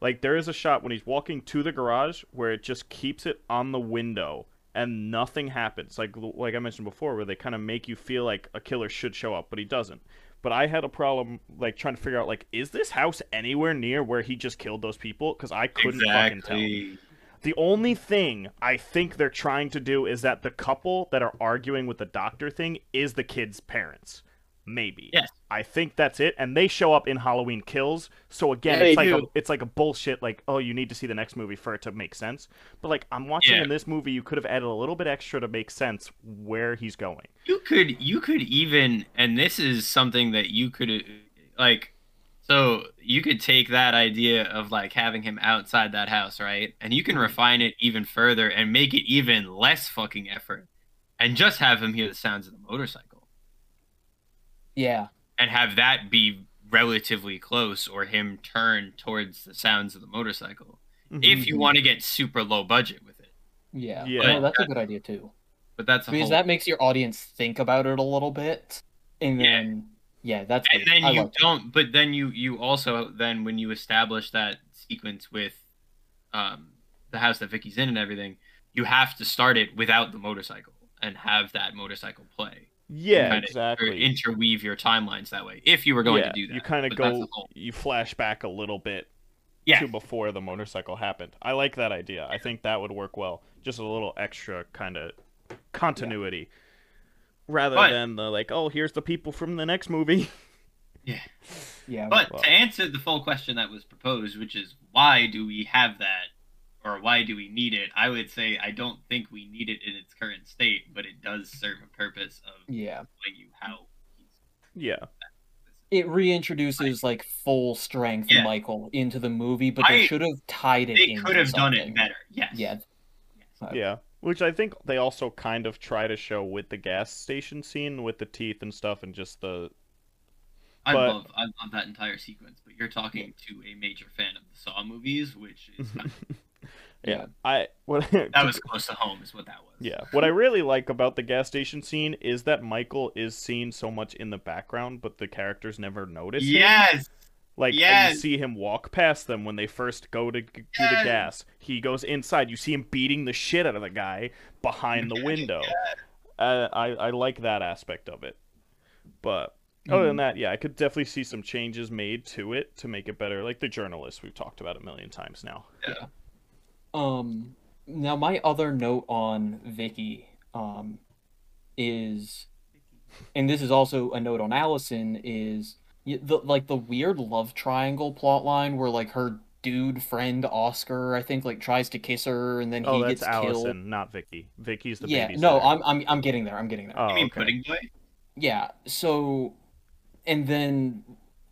Like there is a shot when he's walking to the garage where it just keeps it on the window and nothing happens. Like like I mentioned before, where they kind of make you feel like a killer should show up, but he doesn't. But I had a problem like trying to figure out like is this house anywhere near where he just killed those people? Because I couldn't fucking tell. The only thing I think they're trying to do is that the couple that are arguing with the doctor thing is the kid's parents. Maybe.
Yes.
I think that's it, and they show up in Halloween Kills. So again,
Yeah,
it's
they
like a, it's like a bullshit. Like, oh, you need to see the next movie for it to make sense. But like, I'm watching
Yeah.
in this movie, you could have added a little bit extra to make sense where he's going.
You could you could even and this is something that you could like so you could take that idea of like having him outside that house, right? And you can refine it even further and make it even less fucking effort and just have him hear the sounds of the motorcycle
Yeah.
And have that be relatively close or him turn towards the sounds of the motorcycle. If you want to get super low budget with it.
Yeah.
Yeah.
No, that's a good idea too.
But that's
Because
whole
that makes your audience think about it a little bit. And then yeah, that's
and
good.
then
I
you don't but then you you also then when you establish that sequence with um the house that Vicky's in and everything you have to start it without the motorcycle and have that motorcycle play
Yeah,
Kinda-
exactly.
interweave your timelines that way if you were going
yeah,
to do that
you kind of go, you flash back a little bit
yeah
to before the motorcycle happened. I like that idea. I think that would work well. Just a little extra kind of continuity, rather
But-
than the like, oh, here's the people from the next movie.
Yeah. Yeah.
But
Well-
to answer the full question that was proposed which is why do we have that or why do we need it i would say i don't think we need it in its current state but it does serve a purpose of
yeah.
telling you how he's
yeah,
It reintroduces like full strength
Yeah.
Michael into the movie, but they should have tied it
they
into
could have done it better yes
Yeah.
yeah. Which I think they also kind of try to show with the gas station scene with the teeth and stuff, and just the
I
But-
love I love that entire sequence, but you're talking to a major fan of the Saw movies, which is kind of-
yeah. I what
that was close to home, is what that was.
Yeah. What I really like about the gas station scene is that Michael is seen so much in the background, but the characters never notice him.
Yes.
Like you see him walk past them when they first go to g- do the gas. He goes inside. You see him beating the shit out of the guy behind the window. Uh, I I like that aspect of it. But other
Mm-hmm.
than that, yeah, I could definitely see some changes made to it to make it better. Like the journalist we've talked about a million times now.
Um. Now, my other note on Vicky, um, is, and this is also a note on Allison is the like the weird love triangle plot line where like her dude friend Oscar, I think, like tries to kiss her and then he
Oh, that's
gets
Allison,
killed.
not Vicky. Vicky's the
Yeah.
babysitter.
No, I'm I'm I'm getting there. I'm getting there.
Oh,
You mean
okay.
Pudding Boy?
Yeah, so and then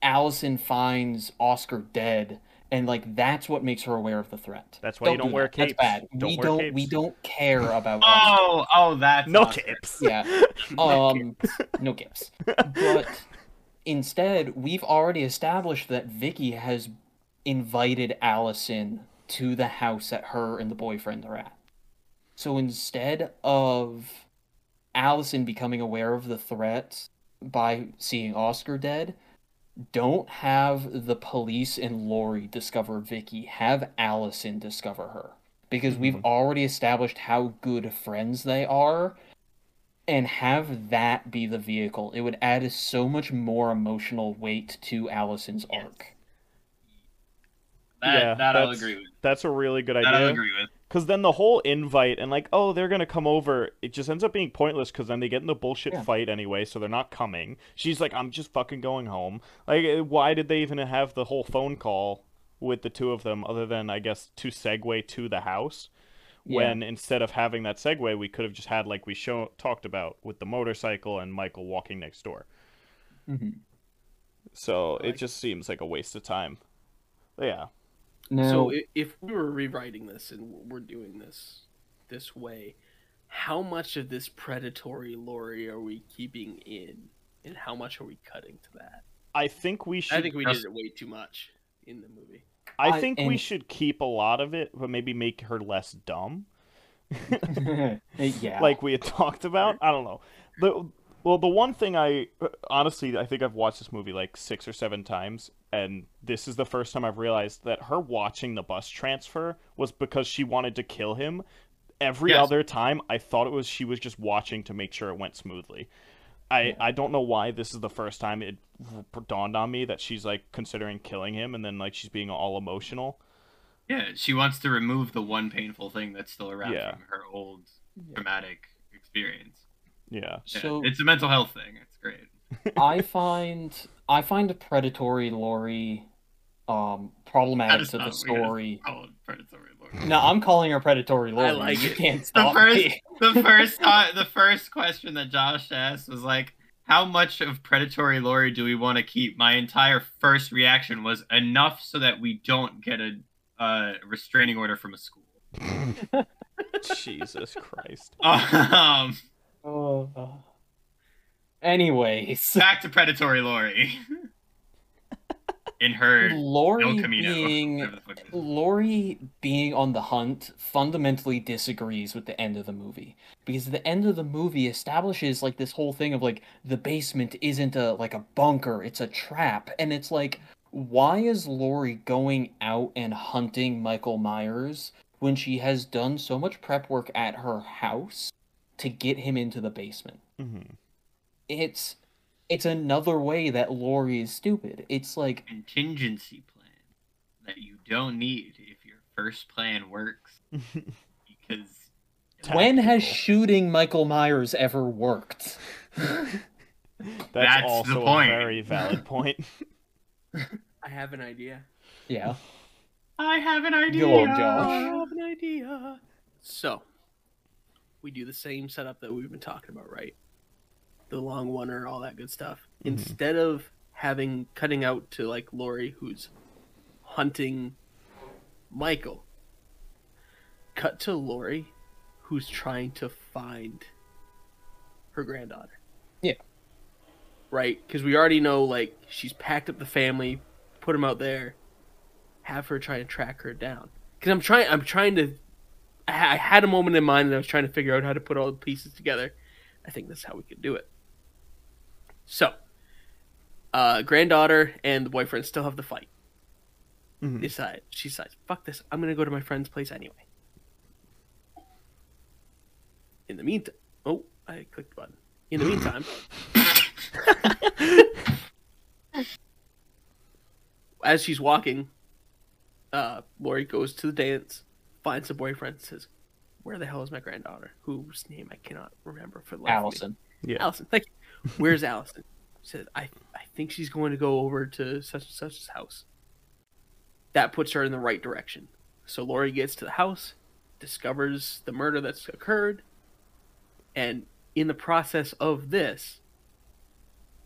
Allison finds Oscar dead and like that's what makes her aware of the threat.
That's why you don't
do
wear
that. That's bad.
Don't
we
wear
don't we don't care about Oscar.
Oh, oh, that's
No
Oscar.
capes.
Yeah. Um no gifts. But instead, we've already established that Vicky has invited Allison to the house that her and the boyfriend are at. So instead of Allison becoming aware of the threat by seeing Oscar dead, don't have the police and Laurie discover Vicky. Have Allison discover her. Because we've mm-hmm. already established how good friends they are and have that be the vehicle. It would add so much more emotional weight to Allison's
Yes.
arc.
That,
Yeah,
that I'll
that's-
agree with.
That's a really good
That I'll
idea.
agree with.
Because then the whole invite and like, oh, they're gonna come over, it just ends up being pointless. Because then they get in the bullshit
Yeah.
fight anyway, so they're not coming. She's like, I'm just fucking going home. Like, eh, why did they even have the whole phone call with the two of them, other than I guess to segue to the house?
Yeah.
When instead of having that segue, we could have just had like we show talked about with the motorcycle and Michael walking next door.
Mhm.
So
Right.
it just seems like a waste of time. But yeah.
Now,
So i- if we were rewriting this and we're doing this this way, how much of this predatory Laurie are we keeping in, and how much are we cutting to that?
I think we should
I think we
just-
did it way too much in the movie.
I
I-
think we should keep a lot of it, but maybe make her less dumb, uh,
yeah,
like we had talked about. I don't know. The well, the one thing I honestly, I think I've watched this movie like six or seven times, and this is the first time I've realized that her watching the bus transfer was because she wanted to kill him. Every
Yes.
other time, I thought it was she was just watching to make sure it went smoothly. I, I don't know why this is the first time it dawned on me that she's like considering killing him and then like she's being all emotional
Yeah, she wants to remove the one painful thing that's still around
Yeah.
from her old traumatic experience.
Yeah.
Yeah,
So
it's a mental health thing. It's great.
I find I find a predatory Laurie um problematic to the story.
Oh, predatory lord.
No, I'm calling her predatory Laurie.
I like
you
it.
can't
The first,
me.
the first, uh, the first question that Josh asked was like, "How much of predatory Laurie do we want to keep?" My entire first reaction was enough so that we don't get a uh, restraining order from a school.
Jesus Christ.
Um,
Oh, uh. Anyways,
back to predatory Laurie. In her Laurie Camino.
being
whatever the fuck it is.
Laurie being on the hunt fundamentally disagrees with the end of the movie because the end of the movie establishes like this whole thing of like the basement isn't a like a bunker, it's a trap, and it's like why is Laurie going out and hunting Michael Myers when she has done so much prep work at her house to get him into the basement?
Mhm.
It's it's another way that Laurie is stupid. It's like
contingency plan that you don't need if your first plan works because
when has shooting Michael Myers ever worked?
That's,
That's the
also a
point.
very valid point.
I have an idea.
Yeah.
I have an idea.
Go on,
I have an idea. So, we do the same setup that we've been talking about, right? The long oneer, all that good stuff.
Mhm.
Instead of having cutting out to like Laurie, who's hunting Michael, cut to Laurie, who's trying to find her granddaughter.
Yeah.
Right, because we already know like she's packed up the family, put them out there, have her try to track her down. Because I'm trying, I'm trying to. I had a moment in mind and I was trying to figure out how to put all the pieces together. I think that's how we could do it. So, uh, granddaughter and the boyfriend still have the fight.
Mhm.
Decide she decides, fuck this. I'm gonna go to my friend's place anyway. In the meantime, oh, I clicked the button. In the meantime, as she's walking, uh, Laurie goes to the dance, finds a boyfriend, and says, "Where the hell is my granddaughter? Whose name I cannot remember for the life of me."
Allison.
Yeah.
Allison, thank you. Where's Allison? Says, I, I think she's going to go over to such and such's house. That puts her in the right direction. So Laurie gets to the house, discovers the murder that's occurred, and in the process of this,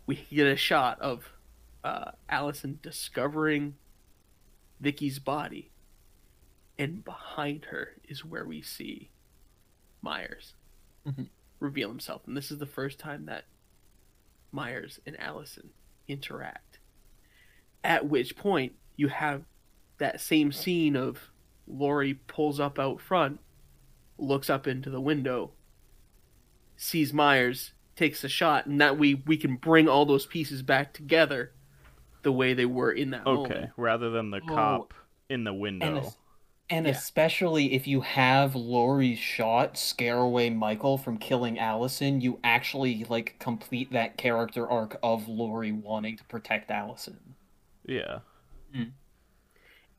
we get a shot of uh, Allison discovering Vicky's body, and behind her is where we see Myers
Mhm.
reveal himself, and this is the first time that Myers and Allison interact. At which point you have that same scene of Laurie pulls up out front, looks up into the window, sees Myers, takes a shot, and that we we can bring all those pieces back together the way they were in that
Okay,
moment.
rather than the
Oh.
cop in the window.
And,
Yeah.
especially if you have Laurie's shot scare away Michael from killing Allison, you actually like complete that character arc of Laurie wanting to protect Allison.
Yeah.
Mm.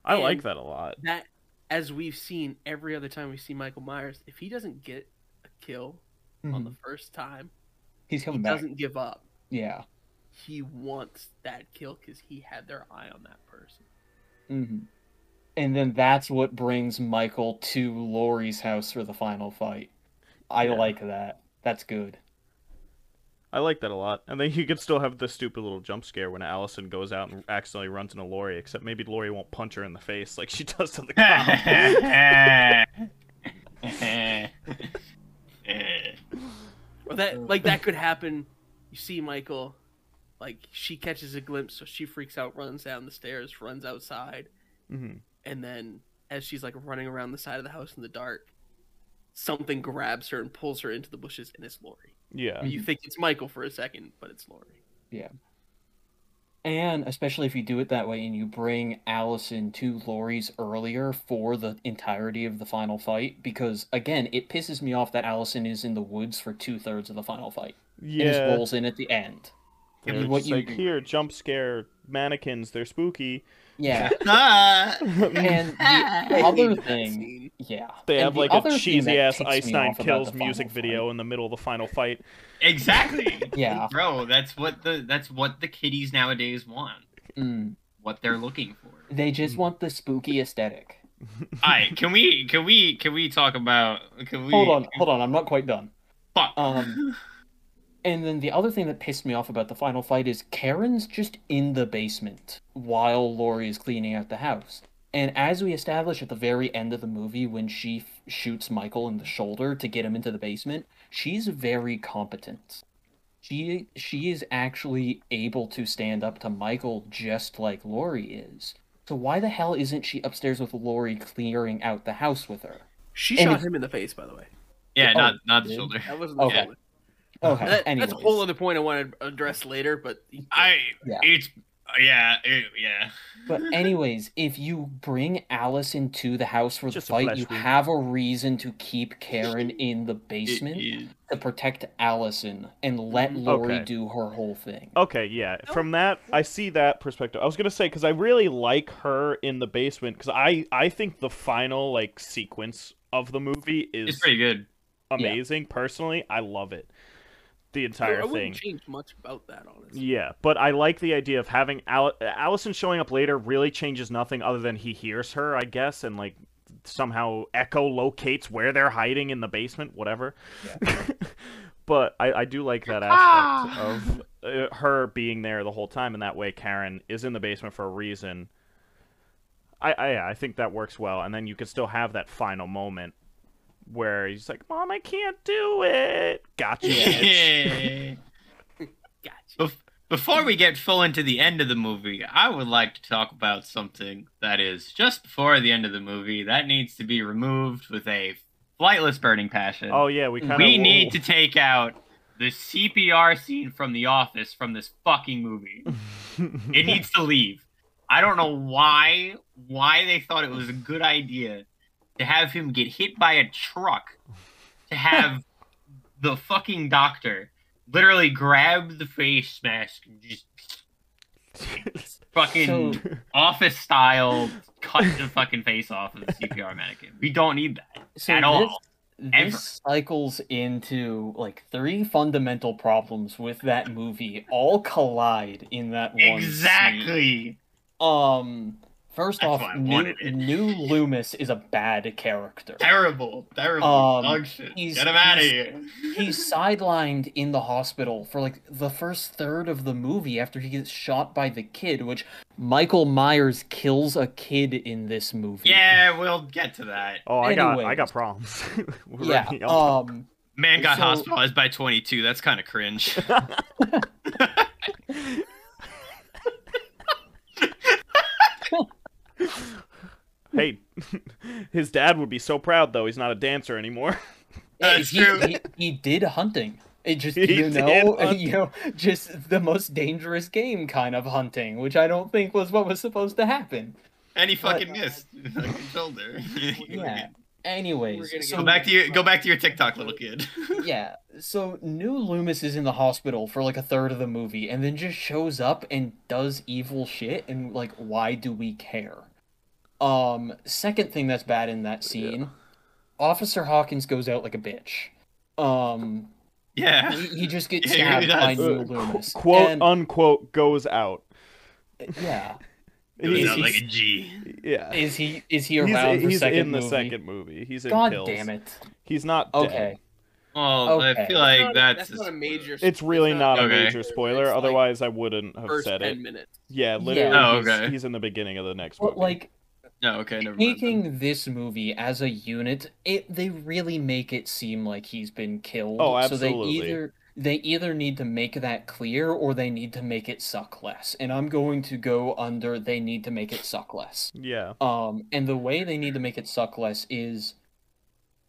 I
And-
like that a lot.
That as we've seen every other time we see Michael Myers, if he doesn't get a kill on the first time,
He's
he
coming back.
doesn't give up.
Yeah.
He wants that kill because he had their eye on that person.
hmm And then that's what brings Michael to Laurie's house for the final fight. I
Yeah.
like that. That's good.
I like that a lot. And then you could still have the stupid little jump scare when Allison goes out and accidentally runs into Laurie, except maybe Laurie won't punch her in the face like she does to the cop.
Or that like that could happen. You see Michael, like she catches a glimpse, so she freaks out, runs down the stairs, runs outside,
Mhm.
And then as she's like running around the side of the house in the dark, something grabs her and pulls her into the bushes, and it's Laurie.
Yeah.
You think it's Michael for a second, but it's Laurie. Yeah.
And especially if you do it that way and you bring Allison to Laurie's earlier for the entirety of the final fight, because again, it pisses me off that Allison is in the woods for two thirds of the final fight. And just
Yeah.
rolls in at the end.
They're
what you-
like here, jump scare mannequins. They're spooky.
Yeah.
Ah.
And the other
hated
thing, yeah.
They
and
have
the
like a cheesy ass
ticks
Ice
me
Nine Kills music
final
video
fight-
in the middle of the final fight.
exactly.
Yeah.
bro. That's what the that's what the kiddies nowadays want.
Mm.
What they're looking for.
They just want the spooky aesthetic.
All right, can we can we can we talk about? Can we
Hold on, hold on. I'm not quite done.
Fuck.
Um, And then the other thing that pissed me off about the final fight is Karen's just in the basement while Laurie is cleaning out the house. And as we establish at the very end of the movie, when she f- shoots Michael in the shoulder to get him into the basement, she's very competent. She she is actually able to stand up to Michael just like Laurie is. So why the hell isn't she upstairs with Laurie clearing out the house with her?
She
And
shot
if-
him in the face, by the way.
yeah,
Oh,
not not the shoulder.
That wasn't
Okay.
the shoulder.
Okay,
That- that's a whole other point I want to address later, but
I
Yeah.
it's yeah it, yeah.
But anyways, if you bring Alice into the house for the
Just a
fight, you
wound.
have a reason to keep Karen in the basement
It is-
to protect Allison and let mm-hmm.
Laurie Okay.
do her whole thing.
Okay, yeah. From that, I see that perspective. I was gonna say because I really like her in the basement because I I think the final like sequence of the movie is
It's pretty good.
amazing. Personally, I love it. The
I,
entire
I
thing.
wouldn't change much about that, honestly.
Yeah, but I like the idea of having Al- Allison showing up later really changes nothing other than he hears her, I guess, and like somehow Echo locates where they're hiding in the basement, whatever. but I, I do like that aspect of uh, her being there the whole time, and that way Karen is in the basement for a reason. I, I I think that works well, and then you can still have that final moment where he's like, "Mom, I can't do it." Gotcha.
Gotcha.
Bef- Before we get full into the end of the movie, I would like to talk about something that is just before the end of the movie that needs to be removed with a flightless burning passion.
Oh yeah, we kind of
we need to take out the CPR scene from The Office from this fucking movie. it needs to leave. I don't know why why they thought it was a good idea to have him get hit by a truck to have the fucking doctor literally grab the face mask and just fucking
So-
office style cut the fucking face off of the CPR mannequin. We don't need that
So
at
this,
all. Ever.
this cycles into like three fundamental problems with that movie all collide in that one scene.
Exactly.
Um, first
That's
off, new, new Loomis is a bad character.
Terrible. Terrible.
Um,
Dog shit.
he's-
Get him out of here.
He's sidelined in the hospital for like the first third of the movie after he gets shot by the kid, which Michael Myers kills a kid in this movie.
Yeah, we'll get to that.
Oh, I got I got problems.
Yeah.
wrapping.
Um.
Man got
So-
hospitalized by 22. That's kind of cringe.
hey, his dad would be so proud though. He's not a dancer anymore.
That's
he. He, he did hunting. It just
He
you know you know just the most dangerous game kind of hunting, which I don't think was what was supposed to happen.
and he
But-
fucking uh, missed. Fucking shoulder.
Yeah.
We're
Anyways,
gonna
so
Go back to your go back to your TikTok, little kid.
yeah, so new Loomis is in the hospital for like a third of the movie, and then just shows up and does evil shit, and like, why do we care? Um, second thing that's bad in that scene, Officer Hawkins goes out like a bitch. Um,
yeah.
he, he just gets
Yeah,
stabbed by
does.
new
Uh,
Loomis.
quote
and,
unquote goes out.
yeah,
It was
He's-
out like a G.
Yeah.
is he is he
He's,
around for
he's
second
in the
movie?
second movie. He's in
God
Pills.
damn it.
He's not dead.
Okay.
Well, I feel like
not,
that's,
that's not a major.
It's really not, a
Okay.
major spoiler.
It's like
Otherwise, I wouldn't have
first
said
ten
it.
minutes.
Yeah, literally.
Oh,
he's,
okay.
he's in the beginning of the next
But
movie.
like
No, okay, never mind.
this movie as a unit, it they really make it seem like he's been killed.
Oh, absolutely.
So they either they either need to make that clear or they need to make it suck less. And I'm going to go under they need to make it suck less.
yeah.
Um, and the way they need to make it suck less is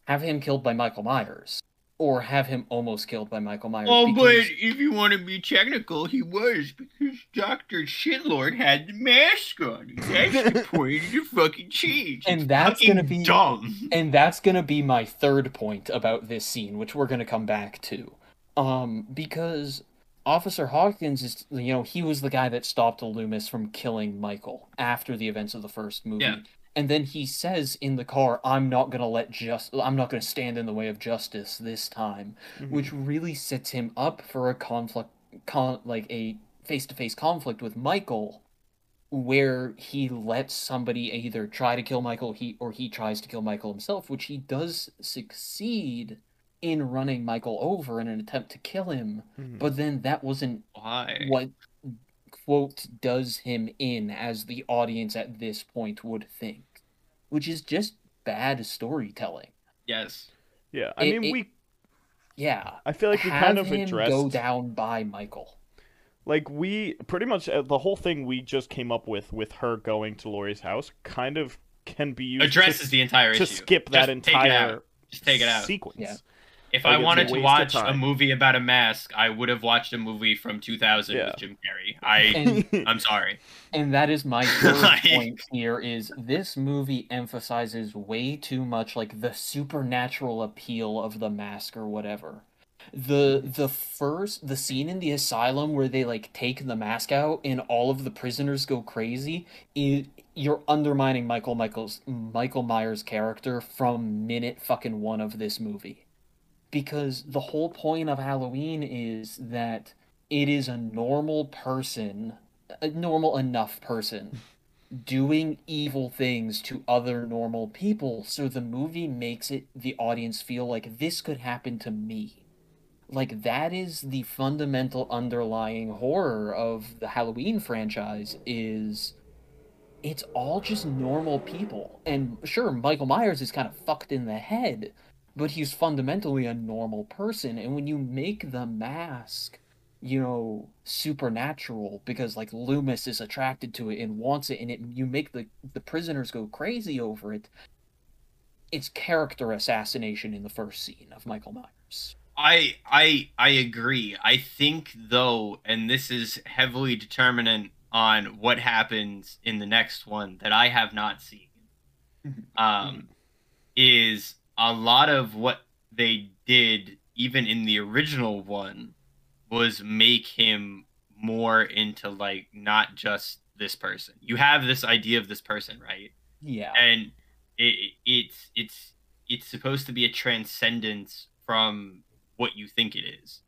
have him killed by Michael Myers, or have him almost killed by Michael Myers.
Oh, but if you want to be technical, he was because Doctor Shitlord had the mask on. That's the point of the fucking change.
And
It's
that's gonna be-
dumb.
and that's gonna be my third point about this scene, which we're gonna come back to. Um, because Officer Hawkins is, you know, he was the guy that stopped Loomis from killing Michael after the events of the first movie.
Yeah.
And then he says in the car, "I'm not gonna let just, I'm not gonna stand in the way of justice this time,"
Mhm.
which really sets him up for a conflict, con, like a face-to-face conflict with Michael, where he lets somebody either try to kill Michael, he or he tries to kill Michael himself, which he does succeed in running Michael over in an attempt to kill him.
Mhm.
But then that wasn't
Why?
what quote does him in as the audience at this point would think, which is just bad storytelling.
Yes.
yeah, I
it-
mean
it-
we.
Yeah,
I feel like we kind of
him
addressed
go down by Michael.
like we pretty much uh, the whole thing we just came up with with her going to Laurie's house kind of can be used
Addresses
to,
the entire
to
issue.
skip that
Just take it out.
entire
Just take it out.
sequence.
Yeah.
If
Like,
I wanted to watch a movie about a mask, I would have watched a movie from 2000
Yeah.
with Jim Carrey. I
And
I'm sorry.
and that is my
Like-
point here is this movie emphasizes way too much like the supernatural appeal of the mask or whatever. The the first the scene in the asylum where they like take the mask out and all of the prisoners go crazy is you're undermining Michael Michael's Michael Myers character from minute fucking 1 of this movie. Because the whole point of Halloween is that it is a normal person a normal enough person doing evil things to other normal people. So the movie makes it the audience feel like this could happen to me. Like that is the fundamental underlying horror of the halloween franchise is it's all just normal people. And sure michael myers is kind of fucked in the head but he's fundamentally a normal person and when you make the mask you know supernatural because like Loomis is attracted to it and wants it and it you make the the prisoners go crazy over it it's character assassination in the first scene of Michael Myers.
I I I agree. I think though, and this is heavily determinant on what happens in the next one that I have not seen. Um, is a lot of what they did even in the original one was make him more into like not just this person. You have this idea of this person, right?
Yeah.
and it, it's it's it's supposed to be a transcendence from what you think it is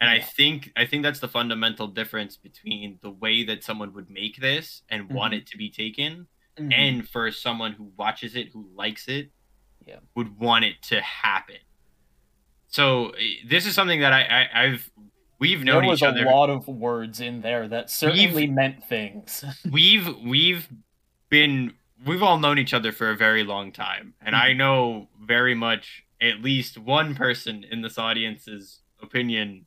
and i think i think that's the fundamental difference between the way that someone would make this and want
Mhm.
it to be taken
Mhm.
and for someone who watches it who likes it
Yeah.
would want it to happen so eh, this is something that i, I i've we've
there was
each
a lot of words in there that certainly meant things.
we've we've been we've all known each other for a very long time and i know very much at least one person in this audience's opinion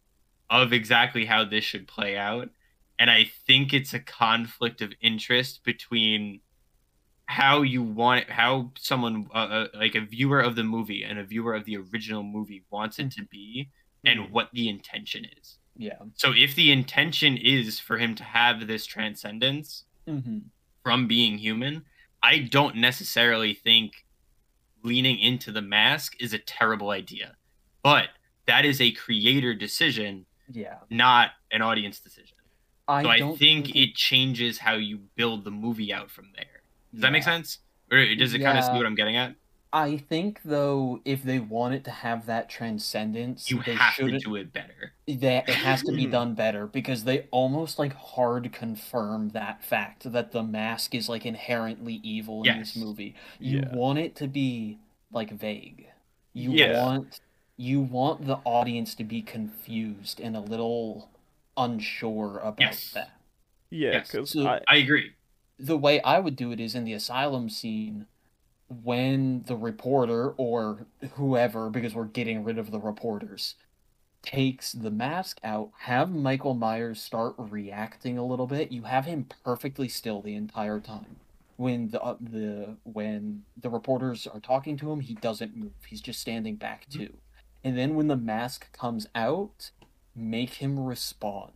of exactly how this should play out and i think it's a conflict of interest between how you want it how someone uh, uh, like a viewer of the movie and a viewer of the original movie wants it to be and what the intention is
yeah.
so if the intention is for him to have this transcendence
hmm
from being human, I don't necessarily think leaning into the mask is a terrible idea. But that is a creator decision,
Yeah.
not an audience decision.
I
so I
don't
think it changes how you build the movie out from there. Does that make sense? Or does it kind of see what I'm getting at?
I think though, if they want it to have that transcendence,
You
they
have to
shouldn't.
do it better.
that it has to be
Hmm.
done better because they almost like hard confirm that fact that the mask is like inherently evil in this movie. You
Yeah.
want it to be like vague. You
Yes.
want you want the audience to be confused and a little unsure about
Yes.
that.
Yeah,
Yes.
because
So-
I,
I agree.
The way I would do it is in the asylum scene when the reporter or whoever because we're getting rid of the reporters takes the mask out, have Michael Myers start reacting a little bit. You have him perfectly still the entire time. When the uh, the when the reporters are talking to him, he doesn't move. He's just standing back too. And then when the mask comes out, make him respond.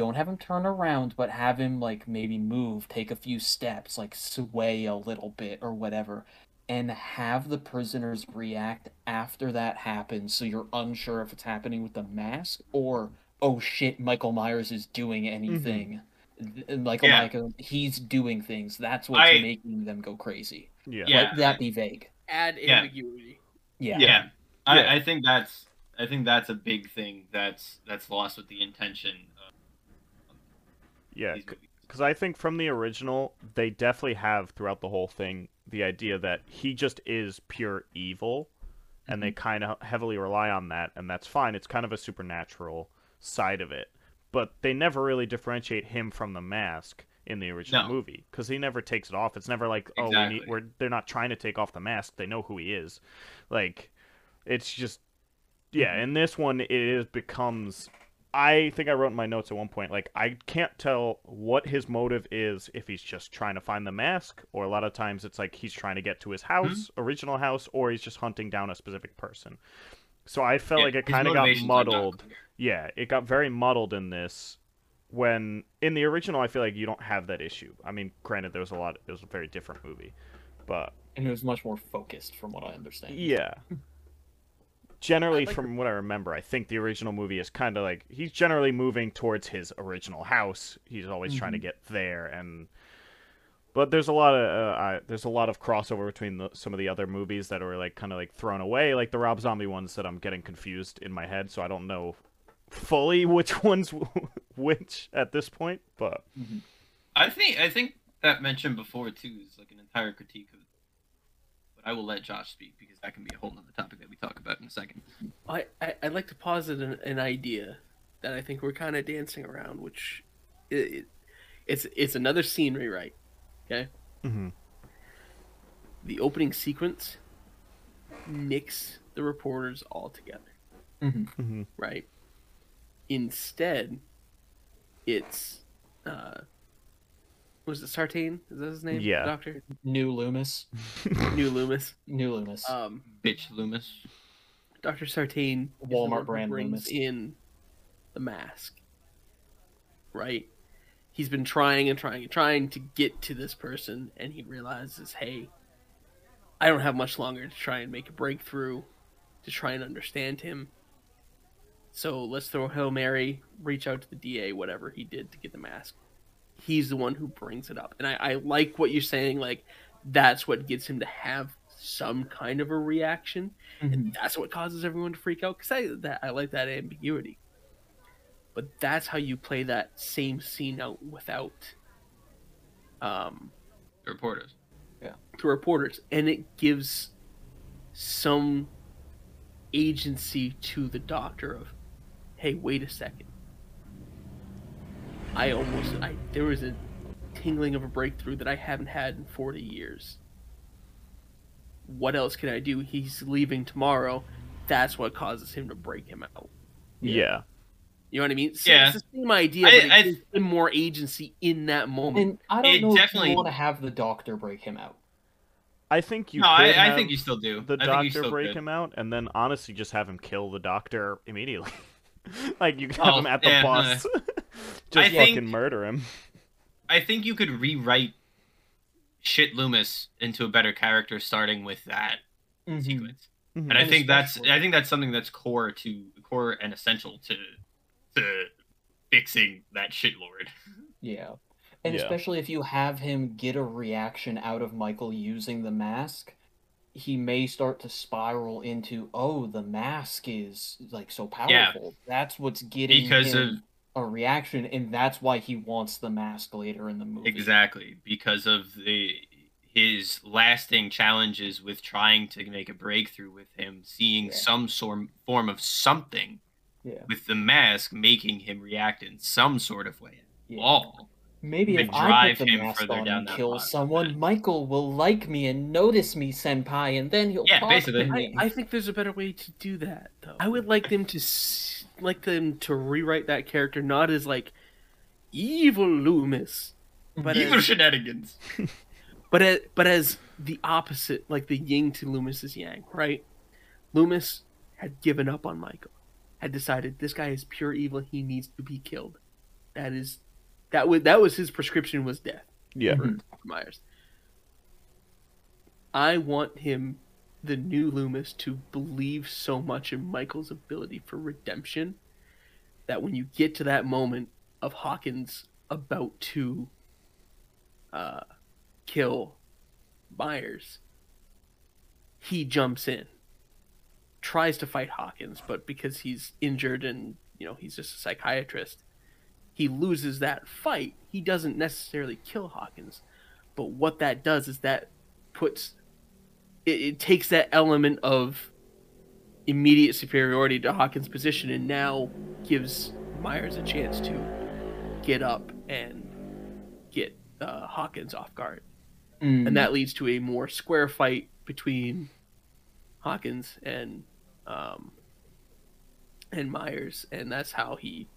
Don't have him turn around, but have him like maybe move, take a few steps, like sway a little bit or whatever and have the prisoners react after that happens so you're unsure if it's happening with the mask or oh shit, Michael Myers is doing mm-hmm. anything. Th- Michael
Yeah.
Myers, he's doing things. That's what's
I-
making them go crazy.
Yeah.
Yeah.
Let that be vague.
Add ambiguity.
Yeah.
Yeah, I,
Yeah.
I think that's I think that's a big thing that's that's lost with the intention of
Yeah. Because I think from the original, they definitely have throughout the whole thing the idea that he just is pure evil, and they mm-hmm. kind of heavily rely on that, and that's fine. It's kind of a supernatural side of it, but they never really differentiate him from the mask in the original
No.
movie because he never takes it off. It's never like, oh, we need, we're they're not trying to take off the mask. They know who he is. Like, it's just yeah. Mm-hmm. In this one, it is becomes I think I wrote in my notes at one point, like, I can't tell what his motive is if he's just trying to find the mask, or a lot of times it's like he's trying to get to his mm-hmm. house, original house, or he's just hunting down a specific person. So I felt
Yeah,
like it kind of got
motivations are not
muddled. Yeah, it got very muddled in this. When in the original, I feel like you don't have that issue. I mean, granted, there was a lot. It was a very different movie, but
And it was much more focused, from what I understand.
yeah. Generally,
like
from what I remember, I think the original movie is kind of like he's generally moving towards his original house. He's always trying to
Mm-hmm.
get there, and but there's a lot of uh, I, there's a lot of crossover between the, some of the other movies that are like kind of like thrown away, like the Rob Zombie ones that I'm getting confused in my head, so I don't know fully which one's which at this point. But
I think I think that mentioned before too is like an entire critique of. But I will let Josh speak because that can be a whole other topic that we talk about in a second.
I, I I'd like to posit an, an idea that I think we're kind of dancing around, which it, it, it's it's another scene rewrite. Okay,
Mhm.
the opening sequence nicks the reporters all together.
Mhm.
Right. Instead, it's uh, was it Sartain? Is that his name?
Yeah.
Doctor
New Loomis.
New Loomis.
New Loomis.
Um,
Bitch Loomis.
Dr. Sartain
Walmart brand
brings
Loomis.
in the mask. Right? He's been trying and trying and trying to get to this person and he realizes, "Hey, I don't have much longer to try and make a breakthrough to try and understand him. So let's throw Hail Mary, reach out to the DA, whatever he did to get the mask. He's the one who brings it up. And I, I like what you're saying, like that's what gets him to have some kind of a reaction and that's what causes everyone to freak out because I that I like that ambiguity. But that's how you play that same scene out without um
The reporters. Yeah.
To reporters, and it gives some agency to the doctor of, hey, wait a second. I almost I there was a tingling of a breakthrough that I haven't had in forty years. What else can I do? He's leaving tomorrow. That's what causes him to break him out.
yeah.
You know what I mean? So
Yeah.
It's the same idea,
I-
but it
I-
gives him more agency in that moment.
And I don't
It
know
definitely-
if you want to have the doctor break him out.
I think you.
no,
could
I, I think you still do.
the
I think you
doctor
still
break
could.
him out and then honestly just have him kill the doctor immediately like you can have
Oh,
him at the
yeah,
bus
I
just
think-
fucking murder him
I think you could rewrite shit Loomis into a better character starting with that
Mhm.
sequence.
Mhm.
And I think that's I think that's something that's core to core and essential to to fixing that shit lord.
Yeah. And
Yeah.
especially if you have him get a reaction out of Michael using the mask, he may start to spiral into, oh, the mask is like so powerful Yeah. That's what's getting
Because
him a reaction, and that's why he wants the mask later in the movie.
Exactly, because of the his lasting challenges with trying to make a breakthrough with him, seeing
Yeah.
some sort form of something
Yeah.
with the mask making him react in some sort of way.
yeah.
All.
Maybe
to
if I put the
him
mask
further
on
down
and kill
path.
someone, Michael will like me and notice me, Senpai, and then he'll
Yeah,
talk
basically.
to
I,
me.
I think there's a better way to do that though. I would like them to like them to rewrite that character not as like evil Loomis, but
Evil
as,
shenanigans.
but as, but as the opposite, like the yin to Loomis's yang, right? Loomis had given up on Michael, had decided this guy is pure evil. He needs to be killed. That is, that was that was his prescription was death.
yeah.
Myers. I want him, the new Loomis, to believe so much in Michael's ability for redemption that when you get to that moment of Hawkins about to uh, kill Myers, he jumps in, tries to fight Hawkins, but because he's injured and you know he's just a psychiatrist, he loses that fight. He doesn't necessarily kill Hawkins, but what that does is that puts it, it takes that element of immediate superiority to Hawkins' position and now gives Myers a chance to get up and get uh, Hawkins off guard.
Mm.
And that leads to a more square fight between Hawkins and um, and Myers, and that's how he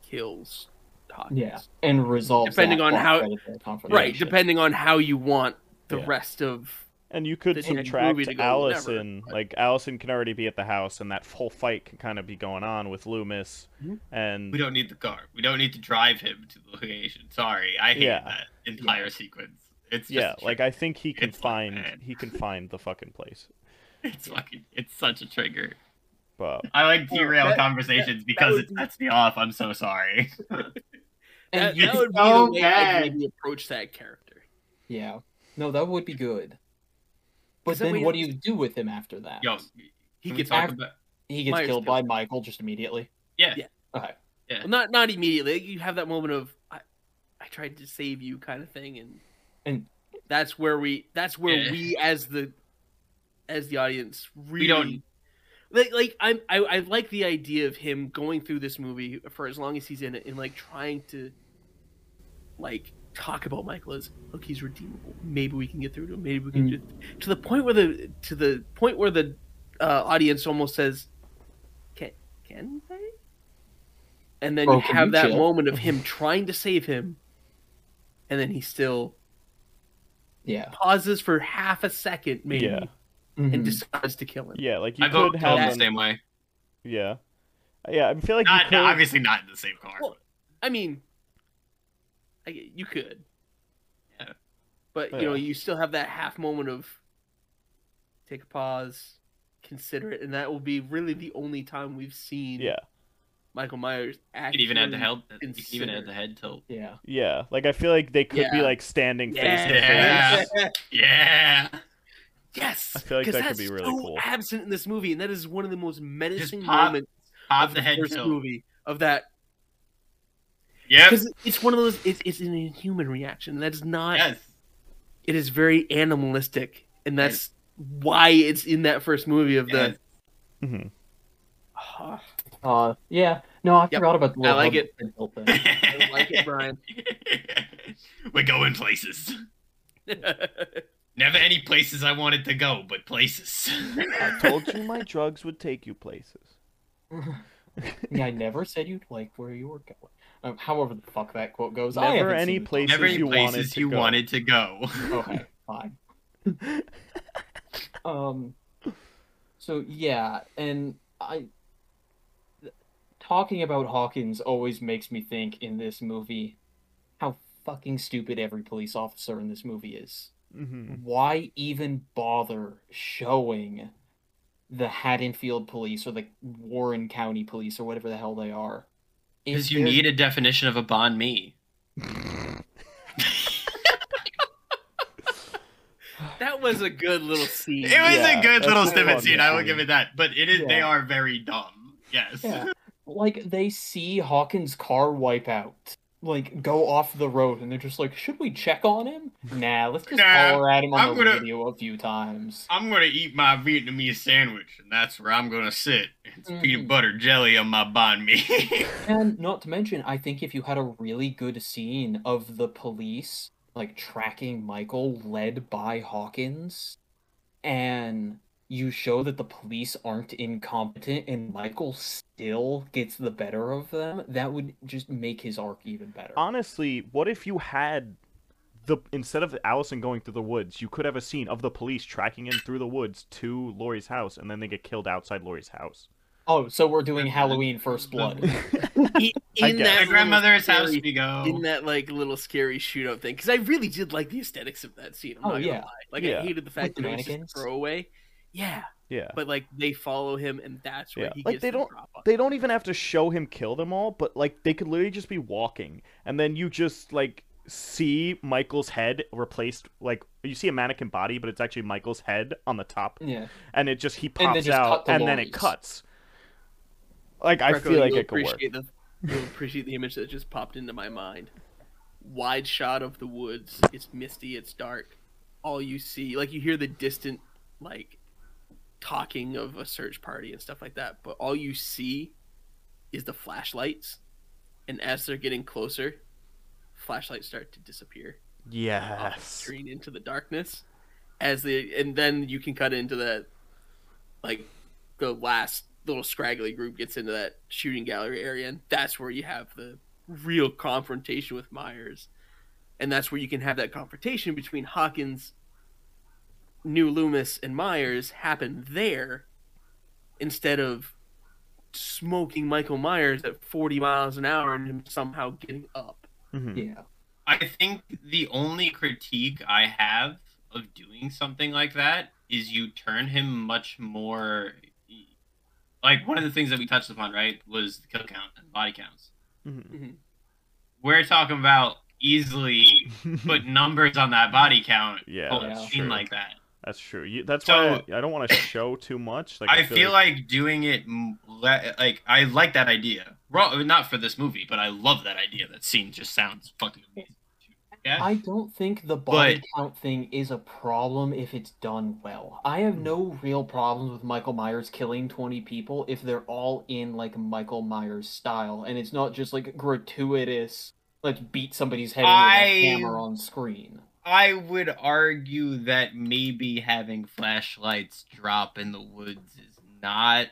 kills Hawkins.
yeah, and resolves
Depending
that
on how-
credit to the
Right, depending on how you want the
Yeah.
rest of
And you could
the next movie
subtract
to go,
Allison.
whatever, but-
Like Allison can already be at the house, and that whole fight can kind of be going on with Loomis.
Mhm.
And
We don't need the car. We don't need to drive him to the location. Sorry, I hate
Yeah.
that entire sequence. It's just
yeah, like. I think he can
It's
find
bad.
he can find the fucking place.
it's fucking it's such a trigger.
But
I like
Well,
derail
that-
conversations
that
because
would
it sets me off. I'm so sorry.
And
that,
you-
that would be
so
the way
bad.
I'd maybe approach that character.
yeah, no, that would be good. But then what do you do with him after that?
Yo,
He gets
talk
after-
about
he gets
Myers
killed
kills
by. Michael just immediately.
yeah.
Yeah.
Okay.
well, not not immediately. You have that moment of I, I tried to save you kind of thing, and
And-
that's where we that's where
Yeah.
we as the as the audience really
We don't-
like like I'm I, I like the idea of him going through this movie for as long as he's in it and like trying to like talk about Michael as look he's redeemable. Maybe we can get through to him. Maybe we can
Mm.
to the point where the to the point where the uh, audience almost says, "Can can they?" And then
Bro,
you have
you
that
chill?
moment of him trying to save him, and then he still
Yeah.
pauses for half a second, maybe,
yeah,
and
Mhm.
decides to kill him.
yeah, like you
I
could
totally
have
the same way.
yeah, yeah. I feel like you
Not,
could,
obviously not in the same car.
Well, I mean, I, you could,
Yeah.
but you know, you still have that half moment of take a pause, consider it, and that will be really the only time we've seen
yeah,
Michael Myers
you
actually.
can even add the head. You can even add the head tilt.
Yeah.
yeah. Like I feel like they could be like standing face to
Yeah.
face.
Yeah.
Yes,
I feel like
'cause
that could
that's
be really
so
cool.
Absent in this movie, and that is one of the most menacing
pop-
moments
Pop
of
the head
first
tilt.
movie of that
Yep.
because it's one of those. It's, it's an inhuman reaction. That is not.
Yes.
It is very animalistic, and that's why it's in that first movie of
yes.
the.
Mhm.
Ah,
Uh, yeah. No, I
Yep.
forgot about the
I like it.
thing.
I like it, Brian.
We're going places. Never any places I wanted to go, but places.
I told you my drugs would take you places.
yeah, I never said you'd like where you were going. Um, however the fuck that quote goes.
Never
haven't
any
seen
places
Never any
you wanted
places
to
you
go.
wanted to go.
Okay, fine. um, so yeah, and I talking about Hawkins always makes me think in this movie how fucking stupid every police officer in this movie is.
Hmm
Why even bother showing the Haddonfield police or the Warren County police or whatever the hell they are?
Because you
they're-
need a definition of a bond me.
that was a good little scene.
It was
Yeah,
a good little
a
snippet
fun
scene. I will give it that. But it is. They are very dumb. Yes.
Yeah. like they see Hawkins' car wipe out, like go off the road, and they're just like, "Should we check on him? Nah, let's just
Nah,
holler at him on
I'm
the
gonna-
radio a few times."
I'm gonna eat my Vietnamese sandwich, and that's where I'm gonna sit. It's
Mhm.
peanut butter jelly on my banh mi.
And not to mention, I think if you had a really good scene of the police like tracking Michael, led by Hawkins, and you show that the police aren't incompetent and Michael still gets the better of them, that would just make his arc even better.
Honestly, what if you had the instead of Allison going through the woods, you could have a scene of the police tracking him through the woods to Laurie's house, and then they get killed outside Laurie's house.
Oh, so we're doing Halloween First Blood.
in, in that
My
little
grandmother's house
scary-
we go.
in that like little scary shootout thing because I really did like the aesthetics of that scene. I'm
Oh,
not gonna
yeah.
lie. Like
Yeah.
I hated the fact
With
that it was just
mannequins?
a throwaway. Yeah,
Yeah.
but like they follow him, and that's where
Yeah,
he
like,
gets
they
the
don't-
drop on.
they don't even have to show him kill them all, but like they could literally just be walking, and then you just like see Michael's head replaced. Like you see a mannequin body, but it's actually Michael's head on the top,
Yeah.
and it just he pops
just
out,
the
and then it cuts. Like I
Greco,
feel like it could work.
The, you'll appreciate the image that just popped into my mind. Wide shot of the woods. It's misty. It's dark. All you see, like you hear the distant, like talking of a search party and stuff like that. But all you see is the flashlights, and as they're getting closer, flashlights start to disappear the
Yes.
screen into the darkness. As they, and then you can cut into that, like the last little scraggly group gets into that shooting gallery area, and that's where you have the real confrontation with Myers, and that's where you can have that confrontation between Hawkins, New Loomis, and Myers happen there, instead of smoking Michael Myers at forty miles an hour and him somehow getting up.
Mhm.
Yeah.
I think the only critique I have of doing something like that is you turn him much more like one of the things that we touched upon, right, was the kill count and body counts.
Mhm.
We're talking about easily put numbers on that body count.
Yeah,
on a
that's
scene
true.
like that.
That's true. You, that's
So-
why I, I don't want to show too much. Like
I feel like doing it like I like that idea. Well, not for this movie, but I love that idea. That scene just sounds fucking amazing. Yeah.
I don't think the body
But-
count thing is a problem if it's done well. I have no real problems with Michael Myers killing 20 people if they're all in like Michael Myers style and it's not just like gratuitous let's beat somebody's head in with a hammer on screen.
I would argue that maybe having flashlights drop in the woods is not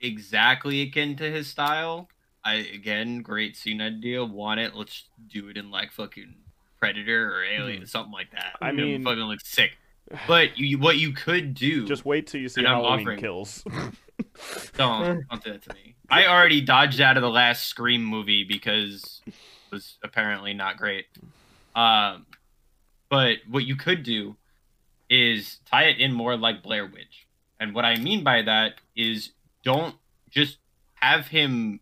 exactly akin to his style. I again, great scene idea. Want it? Let's do it in like fucking Predator or Alien, something like that.
I
You know,
mean-
fucking looks sick. But you, what you could do,
just wait till you see
And I'm
Halloween
offering-
kills.
don't don't do that to me. I already dodged out of the last Scream movie because it was apparently not great. Um, but what you could do is tie it in more like Blair Witch, and what I mean by that is don't just have him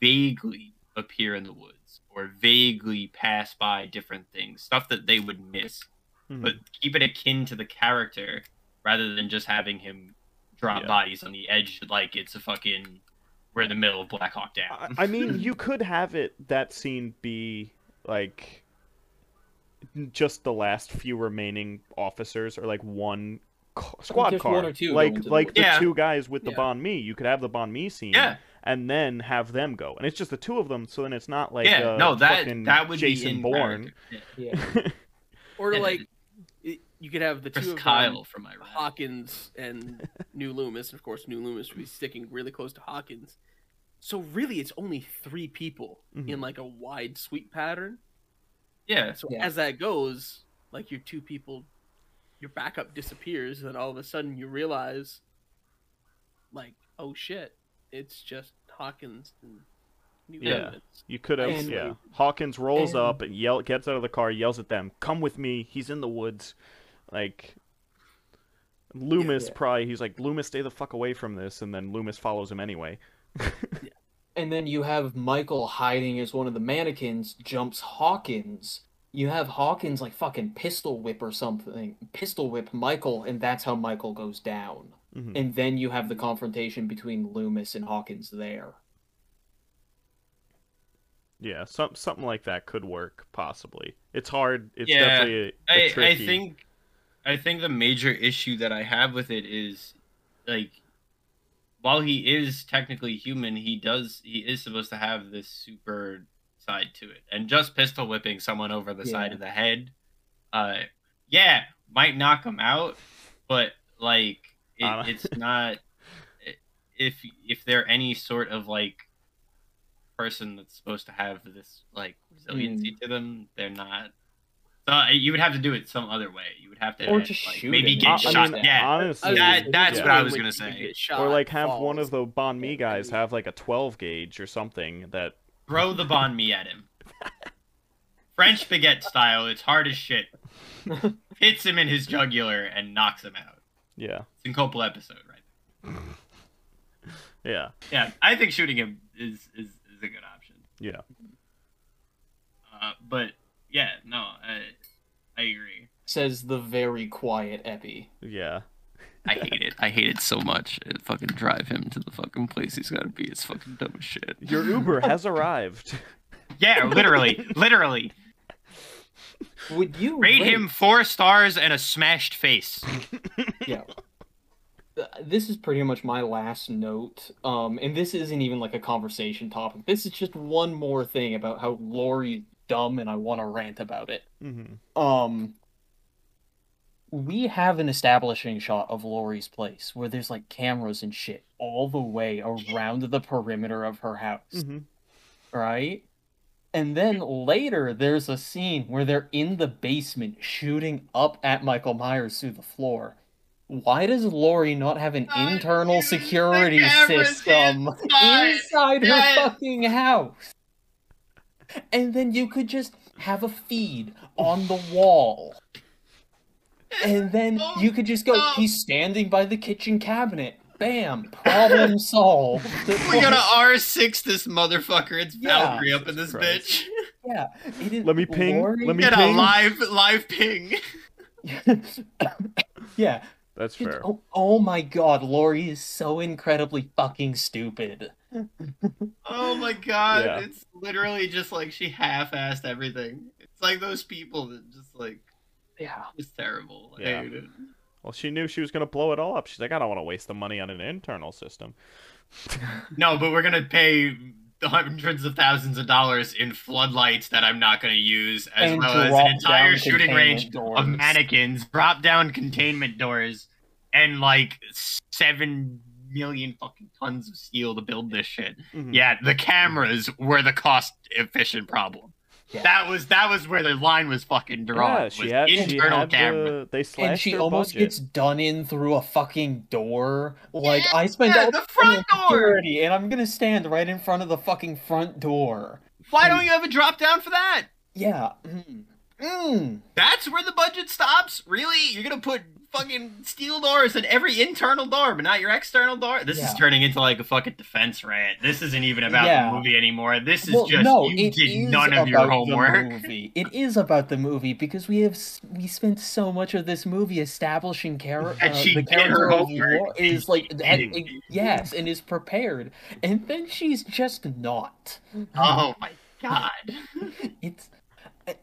vaguely appear in the woods or vaguely pass by different things, stuff that they would miss,
Mhm.
but keep it akin to the character rather than just having him drop
Yeah.
bodies on the edge like it's a fucking we're in the middle of Black Hawk Down.
I, I mean, you could have it that scene be like just the last few remaining officers, or like one ca- squad car,
one or two go
like
the
like the
Yeah.
two guys with the
Yeah.
banh mi. You could have the banh mi scene,
yeah,
and then have them go, and it's just the two of them. So then it's not like
yeah,
uh,
no, that
fucking
that would
Jason
be in
Bourne.
character.
Yeah.
Or
Yeah.
like, it, you could have the two of them,
Kyle from Iraq.
Hawkins and New Loomis. and Of course, New Loomis would be sticking really close to Hawkins. So really, it's only three people
Mhm.
in like a wide sweep pattern.
Yeah,
So
Yeah.
as that goes, like your two people, your backup disappears, and then all of a sudden you realize, like, oh shit, it's just Hawkins and New
Yeah.
Loomis.
You could have,
And-
yeah. Hawkins rolls
and-
up and yell, gets out of the car, yells at them, "Come with me! He's in the woods." Like Loomis,
Yeah.
probably he's like, "Loomis, stay the fuck away from this," and then Loomis follows him anyway.
And then you have Michael hiding as one of the mannequins, jumps Hawkins. You have Hawkins like fucking pistol whip or something, pistol whip Michael, and that's how Michael goes down.
Mhm.
And then you have the confrontation between Loomis and Hawkins there.
Yeah, some something like that could work possibly. It's hard. It's
Yeah,
definitely a, a
I, I
tricky.
think I think the major issue that I have with it is like while he is technically human, he does he is supposed to have this super side to it. And just pistol whipping someone over the side of the head, uh yeah, might knock him out, but like it,
Uh,
it's not if if they're any sort of like person that's supposed to have this like resiliency to them, they're not. So uh, you would have to do it some other way. You would have to
Or
like,
just shoot
maybe
him.
get
I- I
shot.
mean,
yeah,
honestly,
That- that's
yeah.
what I was gonna say.
or like have one of the banh mi guys have like a 12 gauge or something that
throw the banh mi at him. French baguette style. It's hard as shit. Hits him in his jugular and knocks him out.
yeah.
Syncopal episode, right?
Yeah.
Yeah, I think shooting him is is, is a good option.
Yeah.
Uh, but yeah, no, I I agree.
Says the very quiet Epi.
Yeah.
I hate it. I hate it so much. It fucking drive him to the fucking place he's gotta be. It's fucking dumb as shit.
Your Uber has arrived.
Yeah, literally, literally.
Would you
Rate him four stars and a smashed face.
Yeah. Uh, This is pretty much my last note. Um, and this isn't even like a conversation topic. This is just one more thing about how Laurie's dumb, and I want to rant about it.
hmm
Um, we have an establishing shot of Laurie's place where there's like cameras and shit all the way around the perimeter of her house,
hmm
right? And then later, there's a scene where they're in the basement shooting up at Michael Myers through the floor. Why does Laurie not have an internal security system
inside.
inside her fucking house? And then you could just have a feed on the wall. And then
Oh,
you could just go,
no.
he's standing by the kitchen cabinet. Bam, problem solved.
We gotta R six this motherfucker. It's
Yeah.
Valkyrie up in this
Christ.
bitch.
Yeah, it is.
Let me ping,
Laurie-
let me-
Get a
ping.
live live ping.
yeah.
That's fair.
oh, oh my god, Laurie is so incredibly fucking stupid.
Oh my god,
Yeah.
it's literally just like she half-assed everything. It's like those people that just like
Yeah.
it's terrible. I
Yeah.
hate it.
Well, she knew she was gonna blow it all up. She's like, I don't want to waste the money on an internal system.
No, but we're gonna pay hundreds of thousands of dollars in floodlights that I'm not gonna use, as
And
well as an entire shooting range of mannequins, drop down containment doors, and like seven million fucking tons of steel to build this shit.
Mhm.
Yeah, the cameras were the cost efficient problem.
Yeah.
That was that was where the line was fucking drawn.
Yeah,
was
she had, she
internal
had
camera.
the, they slashed
And she almost
budget.
gets done in through a fucking door. Like
Yeah,
I spent
yeah,
all
the front
on
door.
security, and I'm gonna stand right in front of the fucking front door.
Why don't you have a drop down for that?
Yeah. Mm. Mm.
That's where the budget stops? Really? You're gonna put fucking steel doors in every internal door, but not your external door? This
Yeah.
is turning into like a fucking defense rant. This isn't even about
Yeah.
the movie anymore. This is
Well,
just
no,
you did none of your homework.
movie. It is about the movie because we have we spent so much of this movie establishing character.
And
Uh,
she
the character
homework,
is like that-
didn't.
yes, and is prepared, and then she's just not.
Oh my god.
It's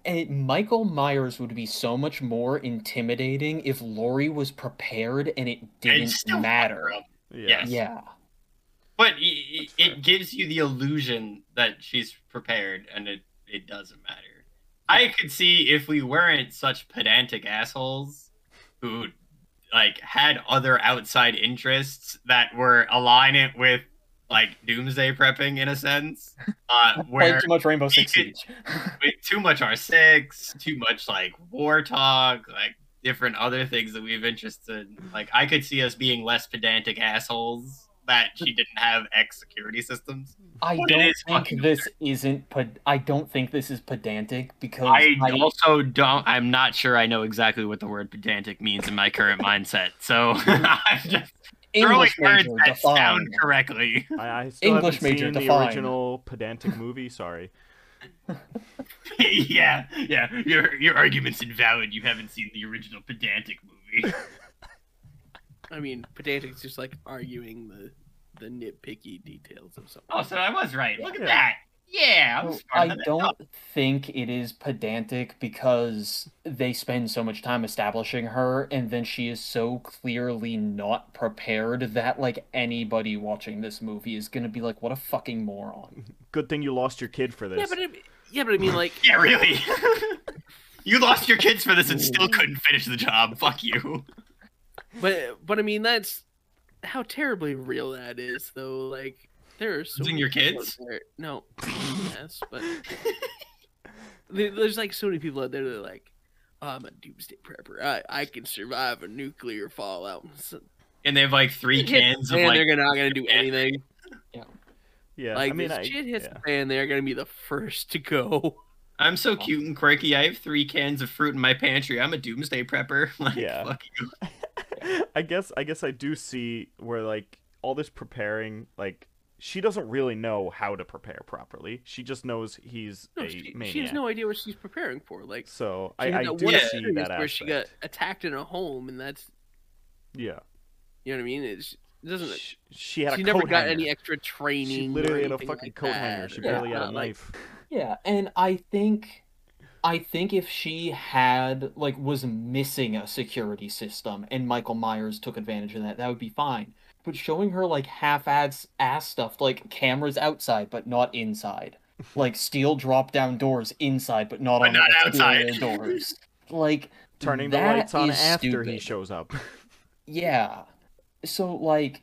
and Michael Myers would be so much more intimidating if Laurie was prepared and it didn't
still
matter.
fuck her up.
yeah.
Yes.
Yeah.
But it, it gives you the illusion that she's prepared, and it, it doesn't matter. I could see if we weren't such pedantic assholes who like had other outside interests that were aligned with like doomsday prepping in a sense, uh, where
Played too much Rainbow Six
could-
Siege.
with too much R6, too much like war talk, like different other things that we have interest in. Like I could see us being less pedantic assholes that she didn't have X security systems.
I
But
don't
is
think
fucking
this isn't. Ped- I don't think this is pedantic because
I also don't. I'm not sure I know exactly what the word pedantic means in my current mindset. So I'm just throwing
English
words
major
that sound
define.
correctly.
I, I still
English major
seen the original pedantic movie. Sorry.
yeah, yeah. Your your argument's invalid. You haven't seen the original pedantic movie.
I mean, pedantic's just like arguing the the nitpicky details of something.
Oh, so I was right. Look at
Yeah.
that. Yeah, I'm
So I don't think it is pedantic because they spend so much time establishing her, and then she is so clearly not prepared that like anybody watching this movie is gonna be like, "What a fucking moron."
Good thing you lost your kid for this.
Yeah, but I, yeah, but I mean, like,
Yeah, really. you lost your kids for this and still couldn't finish the job. Fuck you.
but but I mean, that's how terribly real that is, though. Like, there are so many
your kids?
there- No, yes, but there's like so many people out there that are like, oh, I'm a doomsday prepper. I I can survive a nuclear fallout. So,
And they have like three cans of
and
like.
they're not gonna do anything.
yeah, yeah.
like
I mean,
this
I,
shit hits
yeah.
the fan, they're gonna be the first to go.
I'm so cute and quirky. I have three cans of fruit in my pantry. I'm a doomsday prepper. Like,
Yeah.
fuck you.
I I guess I guess I do see where like all this preparing, like she doesn't really know how to prepare properly. She just knows he's
No,
a
she,
maniac.
she has no idea what she's preparing for. Like
so I,
had
I
that
do
one
see that
where
aspect.
she got attacked in a home, and that's
yeah.
you know what I mean. It's, it doesn't.
She, she had a
she never
coat
got
hanger.
any extra training.
She
or
literally had a fucking
like
coat hanger.
that.
She
Yeah,
barely had a
not like-
knife.
Yeah, and I think I think if she had like was missing a security system and Michael Myers took advantage of that, that would be fine. But showing her like half ass ass stuff, like cameras outside but not inside. Like steel drop down doors inside but not
But
on
not outside.
doors. Like
Turning the lights on
is
after he shows up.
Yeah. So, like,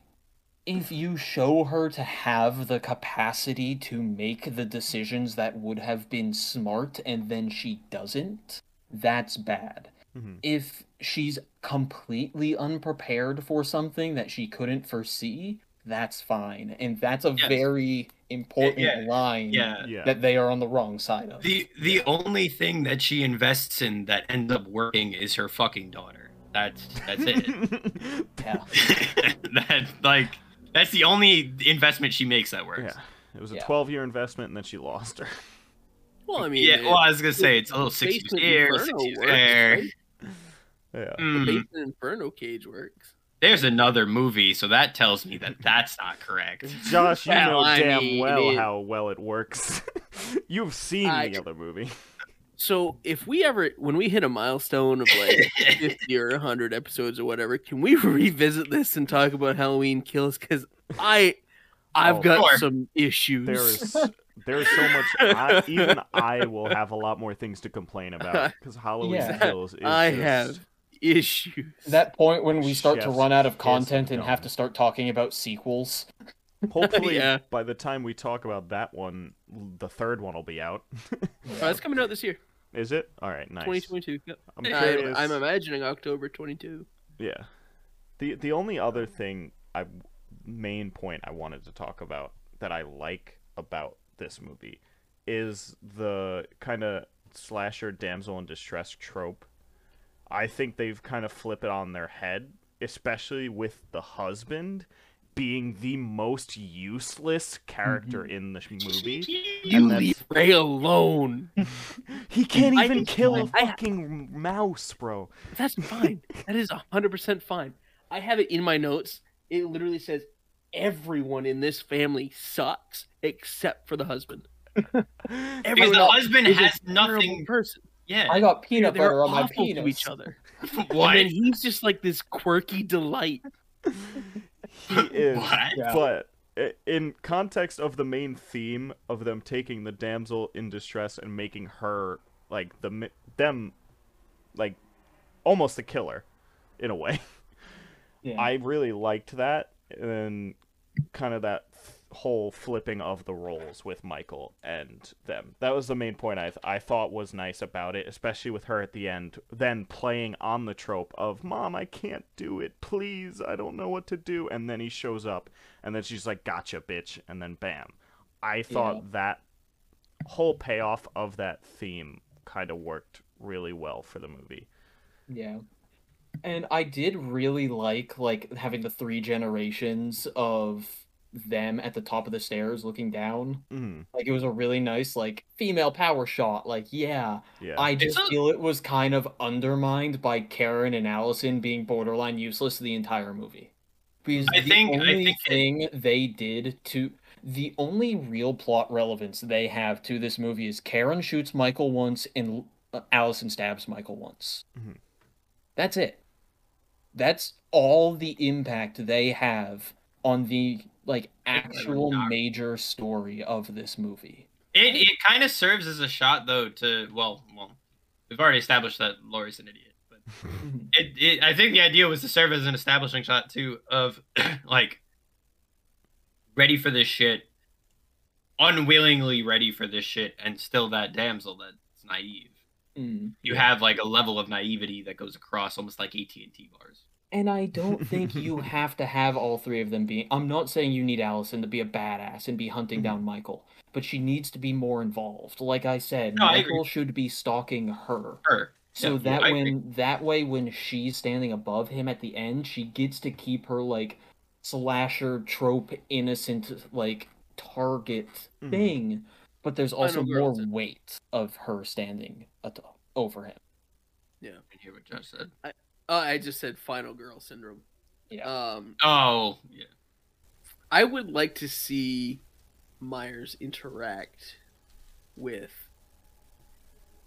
if you show her to have the capacity to make the decisions that would have been smart and then she doesn't, that's bad.
Mhm.
If she's completely unprepared for something that she couldn't foresee, that's fine. And that's a
Yes.
very important
yeah,
line
Yeah.
Yeah.
that they are on the wrong side of.
The the only thing that she invests in that ends up working is her fucking daughter. That's that's it.
Yeah.
that like that's the only investment she makes that works.
yeah. It was a
Yeah.
12 year investment and then she lost her.
Well, I mean,
Yeah,
it-
well, I was gonna say it's a little six years
Basement
here, six years
works,
there.
Right?
Yeah.
The
Mm,
Basement Inferno cage works.
there's another movie, so that tells me that that's not correct.
Josh, you
Well,
know
I
damn
mean,
well
it-
how well it works. You've seen
I-
the other movie.
So if we ever, when we hit a milestone of like 50 or 100 episodes or whatever, can we revisit this and talk about Halloween kills? Because I, I've
Oh,
got
sure.
some issues.
There is there is so much. I, even I will have a lot more things to complain about because Halloween
Yeah.
Kills is
I
just-
have issues.
that point when we start to run out of content and have to start talking about sequels.
Hopefully,
Yeah.
by the time we talk about that one, the third one will be out.
Oh, it's coming out this year,
is it? All right, nice.
2022. Yep.
I'm
I'm. I'm imagining October 22.
Yeah. The the only other thing I main point I wanted to talk about that I like about this movie is the kind of slasher damsel in distress trope. I think they've kind of flipped it on their head, especially with the husband being the most useless character mm-hmm. in the movie.
You
And that's-
leave Ray alone.
He can't even
think-
kill a fucking mouse, bro.
That's fine. that is 100% fine. I have it in my notes. It literally says everyone in this family sucks except for the husband.
Because the
else
husband
is
has
terrible
nothing.
person.
Yeah.
I got peanut
They're
butter on my
awful
penis.
to each other.
What?
And then he's just like this quirky delight.
He is.
What?
Yeah.
But in context of the main theme of them taking the damsel in distress and making her like the them like almost a killer in a way.
Yeah.
I really liked that and kind of that th- whole flipping of the roles with Michael and them. That was the main point I th- I thought was nice about it, especially with her at the end then playing on the trope of mom, I can't do it. Please, I don't know what to do and then he shows up and then she's like gotcha bitch and then bam. I thought
Yeah.
that whole payoff of that theme kind of worked really well for the movie.
Yeah. And I did really like like having the three generations of them at the top of the stairs looking down.
Mhm.
Like it was a really nice like female power shot. Like yeah,
Yeah.
I
It's
just
a-
feel it was kind of undermined by Karen and Allison being borderline useless the entire movie. Because
I
the
think- I
only
think it-
thing they did to the only real plot relevance they have to this movie is Karen shoots Michael once and uh, Allison stabs Michael once.
Mhm.
That's it. That's all the impact they have on the like actual major story of this movie.
It it kind of serves as a shot though to well well we've already established that Laurie's an idiot, but it, it I think the idea was to serve as an establishing shot too of like ready for this shit, unwillingly ready for this shit, and still that damsel that's naive.
Mm.
You have like a level of naivety that goes across almost like AT and T bars.
And I don't think you have to have all three of them being. I'm not saying you need Allison to be a badass and be hunting down Michael, but she needs to be more involved. Like I said,
No, I
Michael should be stalking her.
Her.
So
Yeah,
that
I agree.
when that way when she's standing above him at the end, she gets to keep her like slasher trope innocent like target
Mhm.
thing, but there's also
Final girl
more weight of her standing at over him.
Yeah, I didn't hear what Josh said.
Oh, I just said final girl syndrome.
Yeah.
Um,
Oh, yeah.
I would like to see Myers interact with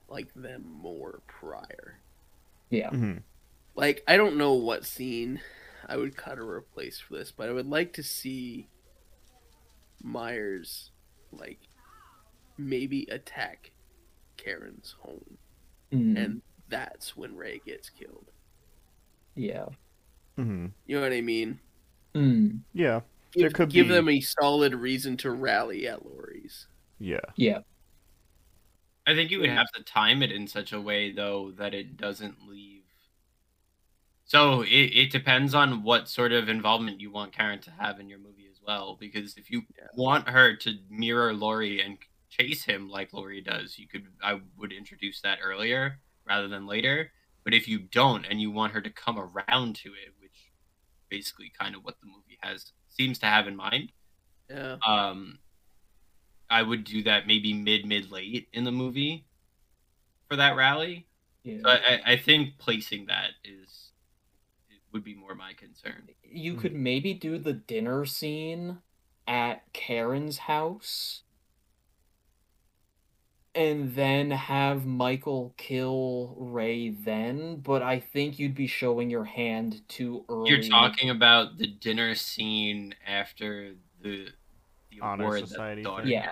like them more prior.
Yeah.
Mm-hmm.
Like I don't know what scene I would cut or replace for this, but I would like to see Myers like maybe attack Karen's home,
Mm,
and that's when Ray gets killed.
Yeah.
Mhm.
You know what I mean?
Mm,
Yeah. There
Give,
could
give
be-
them a solid reason to rally at Laurie's.
Yeah.
yeah.
I think you would have to time it in such a way, though, that it doesn't leave. So it, it depends on what sort of involvement you want Karen to have in your movie as well. Because if you
Yeah.
want her to mirror Laurie and chase him like Laurie does, you could I would introduce that earlier rather than later. But if you don't and you want her to come around to it, which basically kind of what the movie has seems to have in mind,
Yeah.
um I would do that maybe mid mid late in the movie for that rally.
Yeah.
So I, I- I think placing that is it would be more my concern.
you could maybe do the dinner scene at Karen's house and then have Michael kill Ray then, but I think you'd be showing your hand too early.
You're talking about the dinner scene after the the
Honor
award the
Society?
Yeah.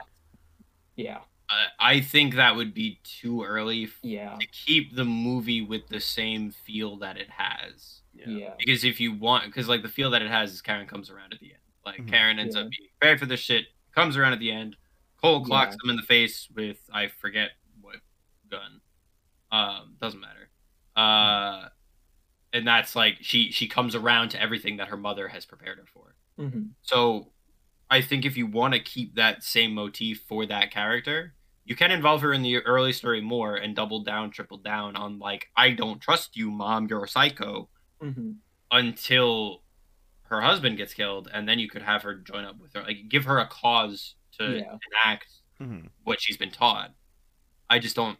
Yeah.
Uh, I think that would be too early f-
Yeah.
to keep the movie with the same feel that it has.
Yeah.
Because if you want, because like the feel that it has is Karen comes around at the end. Like
Mhm.
Karen ends
Yeah.
up being prepared for this shit, comes around at the end. Cole clocks
Yeah.
him in the face with I forget what gun. Um, doesn't matter. Uh, and that's like she she comes around to everything that her mother has prepared her for.
hmm
So, I think if you want to keep that same motif for that character, you can involve her in the early story more and double down, triple down on like I don't trust you, mom. You're a psycho
hmm
until her husband gets killed, and then you could have her join up with her, like give her a cause to
Yeah.
enact
Mhm.
what she's been taught. I just don't,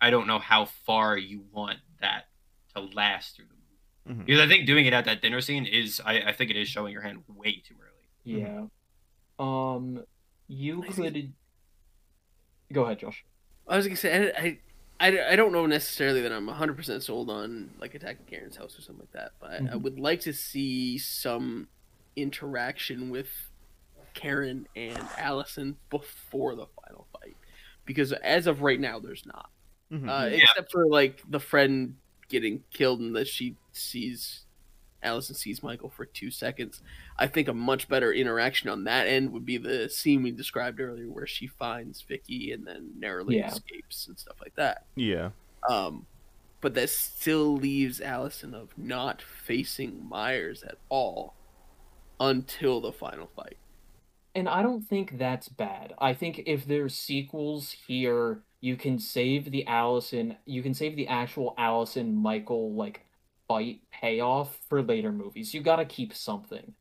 I don't know how far you want that to last through the movie
Mhm.
because I think doing it at that dinner scene is, I, I think it is showing your hand way too early.
Yeah. Um, you could. Go ahead, Josh.
I was gonna say I, I, I, I don't know necessarily that I'm 100 percent sold on like attacking Karen's house or something like that, but I, I would like to see some interaction with Karen and Allison before the final fight, because as of right now, there's not.
Mhm.
Uh,
Yeah.
Except for like the friend getting killed and that she sees Allison sees Michael for two seconds. I think a much better interaction on that end would be the scene we described earlier where she finds Vicky and then narrowly
Yeah.
escapes and stuff like that.
yeah.
Um, but that still leaves Allison of not facing Myers at all until the final fight.
And I don't think that's bad. I think if there's sequels here, you can save the Allison, you can save the actual Allison Michael like fight payoff for later movies. You gotta keep something.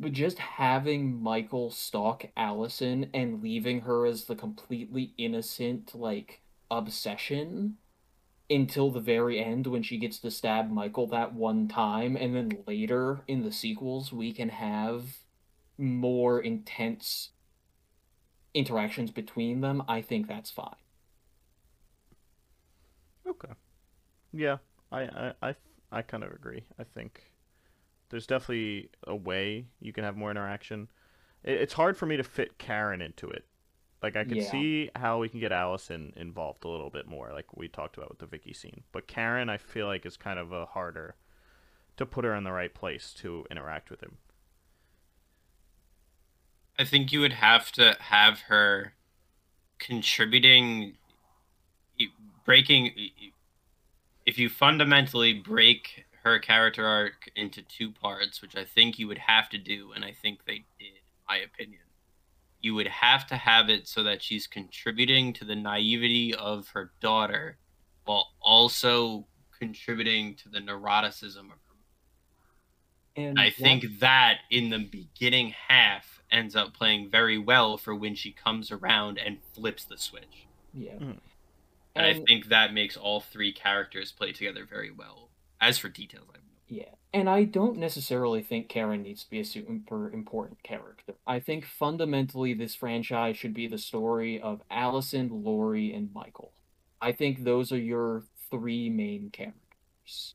But just having Michael stalk Allison and leaving her as the completely innocent like obsession until the very end when she gets to stab Michael that one time, and then later in the sequels we can have more intense interactions between them, I think that's fine.
Okay. Yeah, I I I, I kind of agree. I think there's definitely a way you can have more interaction. It, it's hard for me to fit Karen into it. Like I could
Yeah.
see how we can get Allison involved a little bit more, like we talked about with the Vicky scene. But Karen, I feel like is kind of a harder to put her in the right place to interact with him.
I think you would have to have her contributing, breaking. If you fundamentally break her character arc into two parts, which I think you would have to do, and I think they did, in my opinion, you would have to have it so that she's contributing to the naivety of her daughter while also contributing to the neuroticism of.
And
I
that-
think that in the beginning half ends up playing very well for when she comes around and flips the switch.
yeah.
Mm.
And I think that makes all three characters play together very well. As for details, I
Yeah, and I don't necessarily think Karen needs to be a super important character. I think fundamentally this franchise should be the story of Allison, Laurie, and Michael. I think those are your three main characters.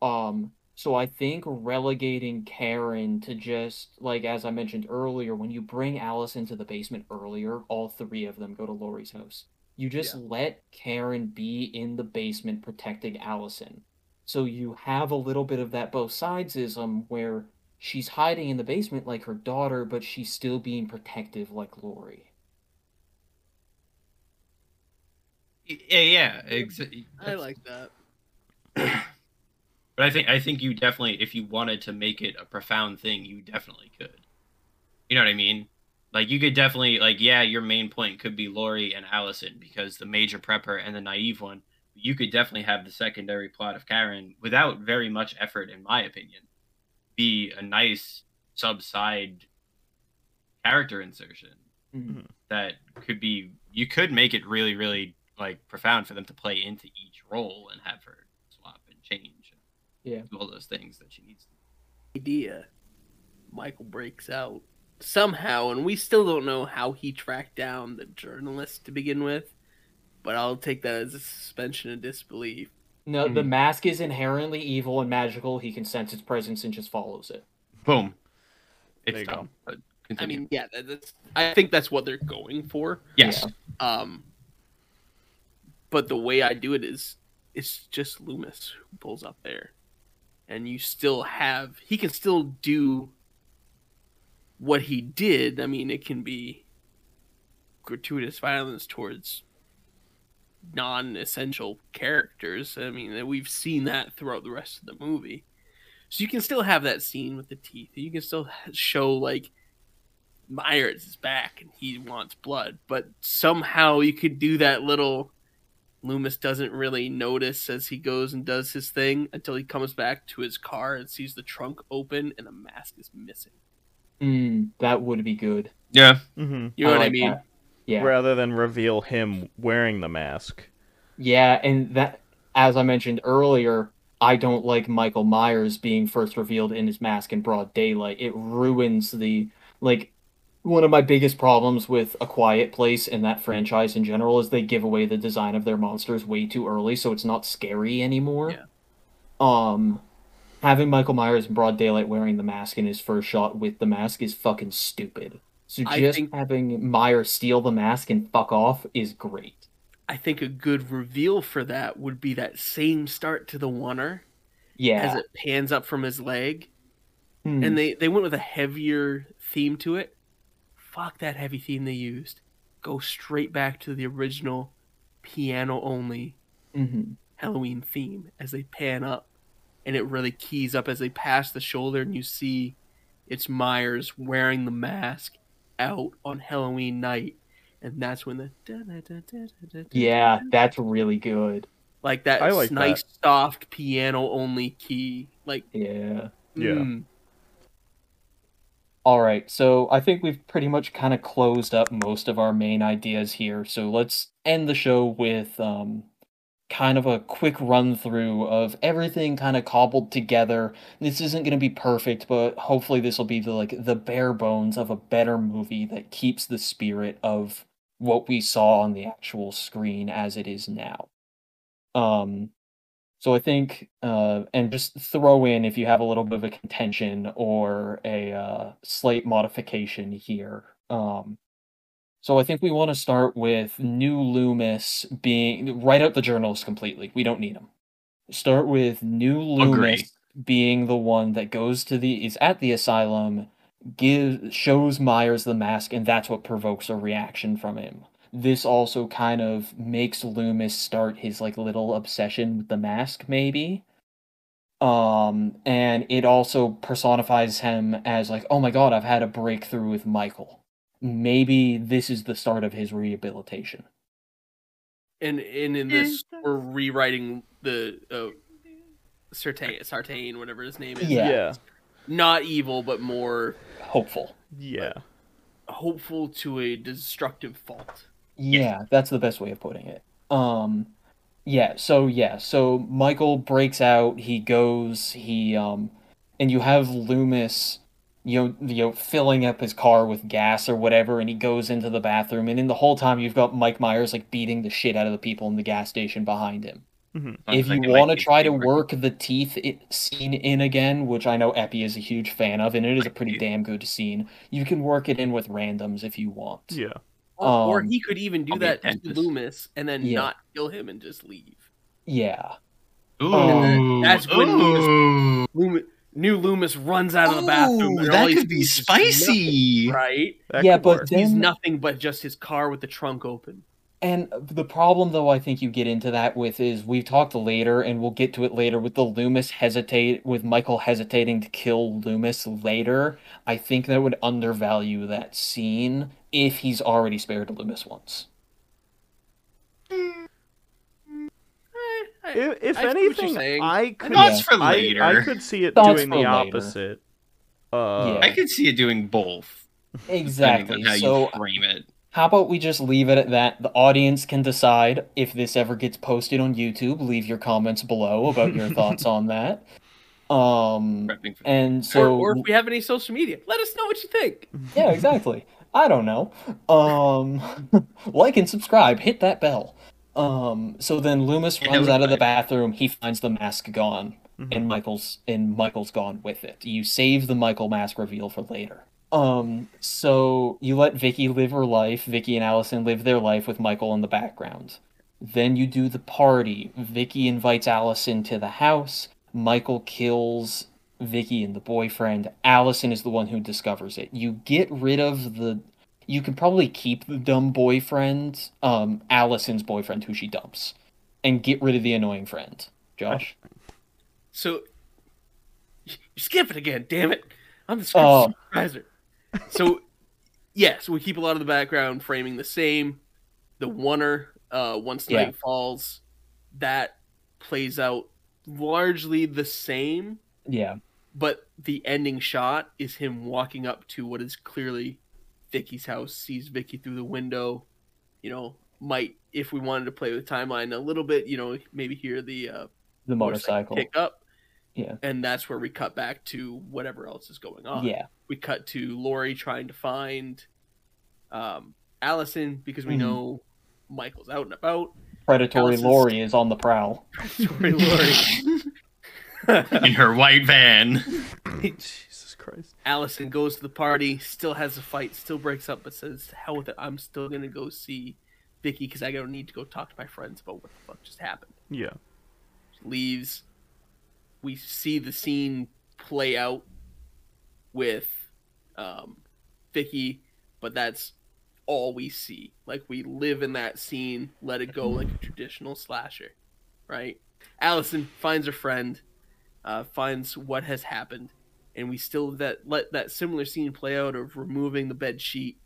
Um, so I think relegating Karen to just like as I mentioned earlier, when you bring Allison to the basement earlier, all three of them go to Laurie's house. You just let Karen be in the basement protecting Allison. So you have a little bit of that both sidesism where she's hiding in the basement like her daughter, but she's still being protective like Laurie.
yeah, yeah, exa-
I like that.
But I think I think you definitely, if you wanted to make it a profound thing, you definitely could. You know what I mean? Like you could definitely like, yeah, your main point could be Laurie and Allison because the major prepper and the naive one. You could definitely have the secondary plot of Karen without very much effort, in my opinion, be a nice sub side character insertion
Mhm.
that could be. You could make it really, really like profound for them to play into each role and have her swap and change
Yeah.
do all those things that she needs to.
idea. Michael breaks out somehow, and we still don't know how he tracked down the journalist to begin with. But I'll take that as a suspension of disbelief.
No, the
Hmm.
mask is inherently evil and magical. He can sense its presence and just follows it.
Boom. It's
There you
done. But
I mean, yeah, that's. I think that's what they're going for.
yes.
Um, but the way I do it is, it's just Loomis who pulls up there, and you still have he can still do what he did. I mean, it can be gratuitous violence towards non-essential characters. I mean, we've seen that throughout the rest of the movie. So you can still have that scene with the teeth. You can still show like Myers is back and he wants blood, but somehow you could do that little Loomis doesn't really notice as he goes and does his thing until he comes back to his car and sees the trunk open and the mask is missing.
Mm, that would be good.
Yeah.
hmm
You know what I mean?
that. Yeah.
Rather than reveal him wearing the mask.
Yeah, and that, as I mentioned earlier, I don't like Michael Myers being first revealed in his mask in broad daylight. It ruins the like. One of my biggest problems with A Quiet Place and that franchise in general is they give away the design of their monsters way too early, so it's not scary anymore.
Yeah.
Um, having Michael Myers in broad daylight wearing the mask in his first shot with the mask is fucking stupid. So
I
just
think-
having Myers steal the mask and fuck off is great.
I think a good reveal for that would be that same start to the oner
Yeah.
as it pans up from his leg.
Hmm.
And they, they went with a heavier theme to it. Fuck that heavy theme they used. Go straight back to the original piano only
Mhm.
Halloween theme as they pan up, and it really keys up as they pass the shoulder, and you see it's Myers wearing the mask out on Halloween night, and that's when the
Yeah, that's really good.
like that
like
nice soft piano only key, like
Yeah.
Yeah.
All right, so I think we've pretty much kind of closed up most of our main ideas here. So let's end the show with um kind of a quick run through of everything kind of cobbled together. This isn't going to be perfect, but hopefully this will be the like the bare bones of a better movie that keeps the spirit of what we saw on the actual screen as it is now. Um So I think, uh, and just throw in if you have a little bit of a contention or a uh, slight modification here. Um, so I think we want to start with New Loomis being write out the journals completely. We don't need them. Start with New Loomis being the one that goes to the is at the asylum, gives shows Myers the mask, and that's what provokes a reaction from him this also kind of makes Loomis start his like little obsession with the mask maybe um and it also personifies him as like oh my god I've had a breakthrough with Michael maybe this is the start of his rehabilitation
and and in this we're rewriting the uh, Sartain, Sartain, whatever his name is.
Yeah.
yeah,
Not evil, but more
Hopeful.
yeah.
hopeful to a destructive fault.
Yeah, that's the best way of putting it. Um yeah, so yeah, so Michael breaks out, he goes, he um and you have Loomis you know, you know, filling up his car with gas or whatever, and he goes into the bathroom, and in the whole time you've got Mike Myers like beating the shit out of the people in the gas station behind him.
Mhm.
if you
Sounds like it might
want to try to work the teeth i scene in again, which I know Epi is a huge fan of, and it is a pretty damn good scene, you can work it in with randoms if you want.
Yeah.
Or, or
Um,
he could even do
I'll
that to. Loomis and then
Yeah.
not kill him and just leave.
Yeah.
Ooh,
Um,
that's when
ooh.
Loomis, new Loomis runs out of the bathroom.
Ooh, that could be
sees is nothing,
spicy.
right?
That
yeah, but
work.
He's nothing but just his car with the trunk open.
And the problem, though, I think you get into that with is we've talked later, and we'll get to it later with the Loomis hesitate, with Michael hesitating to kill Loomis later. I think that would undervalue that scene if he's already spared Loomis once.
Eh,
If, if
I see what you're
anything. I could.
Thoughts for
I,
later.
I could see it
Thoughts
doing
for
the
later.
opposite. Uh,
I could see it doing both, depending
Exactly.
on how
So,
you frame it.
how about we just leave it at that? The audience can decide if this ever gets posted on YouTube. Leave your comments below about your thoughts on that. Um,
Prepping for
and so
or, or if we have any social media, let us know what you think.
Yeah, exactly. I don't know. Um, like and subscribe. Hit that bell. Um, so then Loomis
Yeah,
runs out of the bathroom. He finds the mask gone,
Mhm.
and Michael's and Michael's gone with it. You save the Michael mask reveal for later. Um, so you let Vicky live her life. Vicky and Allison live their life with Michael in the background. Then you do the party. Vicky invites Allison to the house. Michael kills Vicky and the boyfriend. Allison is the one who discovers it. You get rid of the. You can probably keep the dumb boyfriend, um, Allison's boyfriend, who she dumps, and get rid of the annoying friend. Josh.
So you skip it again, damn it! I'm the script
Oh.
supervisor. So yeah, so we keep a lot of the background framing the same. The oner, uh, once
Yeah.
night falls, that plays out largely the same,
Yeah.
But the ending shot is him walking up to what is clearly Vicky's house, sees Vicky through the window, you know, might if we wanted to play with timeline a little bit, you know, maybe hear the uh,
The motorcycle.
kick up.
Yeah.
And that's where we cut back to whatever else is going on.
Yeah.
We cut to Laurie trying to find um, Allison because we
Mhm.
know Michael's out and about.
Predatory
Allison's-
Laurie is on the prowl.
Sorry, Laurie.
in her white van.
Jesus Christ.
Allison goes to the party, still has a fight, still breaks up, but says, hell with it. I'm still gonna go see Vicky because I don't need to go talk to my friends about what the fuck just happened."
Yeah.
leaves. We see the scene play out with um, Vicky, but that's all we see. Like we live in that scene, let it go like a traditional slasher, right? Allison finds her friend, uh, finds what has happened, and we still that let that similar scene play out of removing the bed sheet,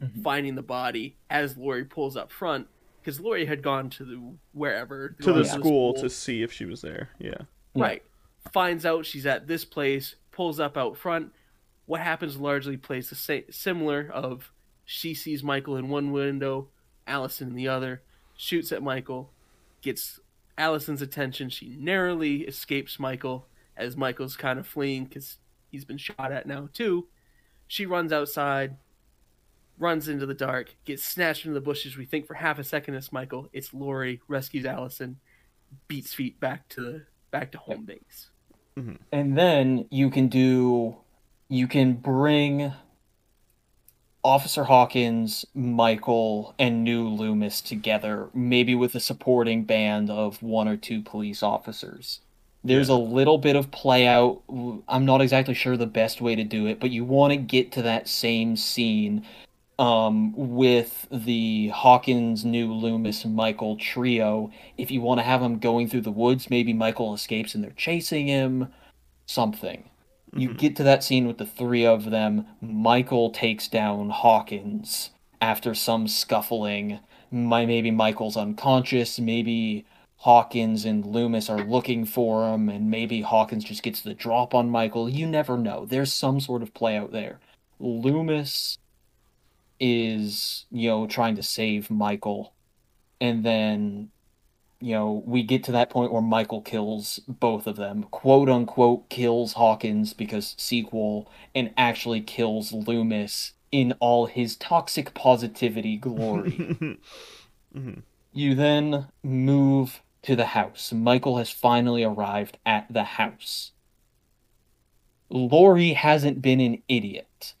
Mhm.
finding the body as Laurie pulls up front because Laurie had gone to the wherever
To the
gone
school to see if she was there. Yeah.
Yeah.
Right. Finds out she's at this place, pulls up out front. What happens largely plays the same similar of she sees Michael in one window, Allison in the other, shoots at Michael, gets Allison's attention. She narrowly escapes Michael as Michael's kind of fleeing because he's been shot at now too. She runs outside, runs into the dark, gets snatched into the bushes. We think for half a second it's Michael. It's Laurie, rescues Allison, beats feet back to the back to home base. Mm-hmm.
And then you can do you can bring Officer Hawkins, Michael, and new Loomis together, maybe with a supporting band of one or two police officers. There's a little bit of play out. I'm not exactly sure the best way to do it, but you want to get to that same scene um, with the Hawkins, new Loomis, Michael trio. If you want to have them going through the woods, maybe Michael escapes and they're chasing him. Something. You
Mhm.
get to that scene with the three of them. Michael takes down Hawkins after some scuffling. my maybe Michael's unconscious, maybe Hawkins and Loomis are looking for him, and maybe Hawkins just gets the drop on Michael. You never know. There's some sort of play out there. Loomis is, you know, trying to save Michael, and then, you know, we get to that point where Michael kills both of them, quote unquote, kills Hawkins because sequel, and actually kills Loomis in all his toxic positivity glory.
Mhm.
You then move to the house. Michael has finally arrived at the house. Laurie hasn't been an idiot.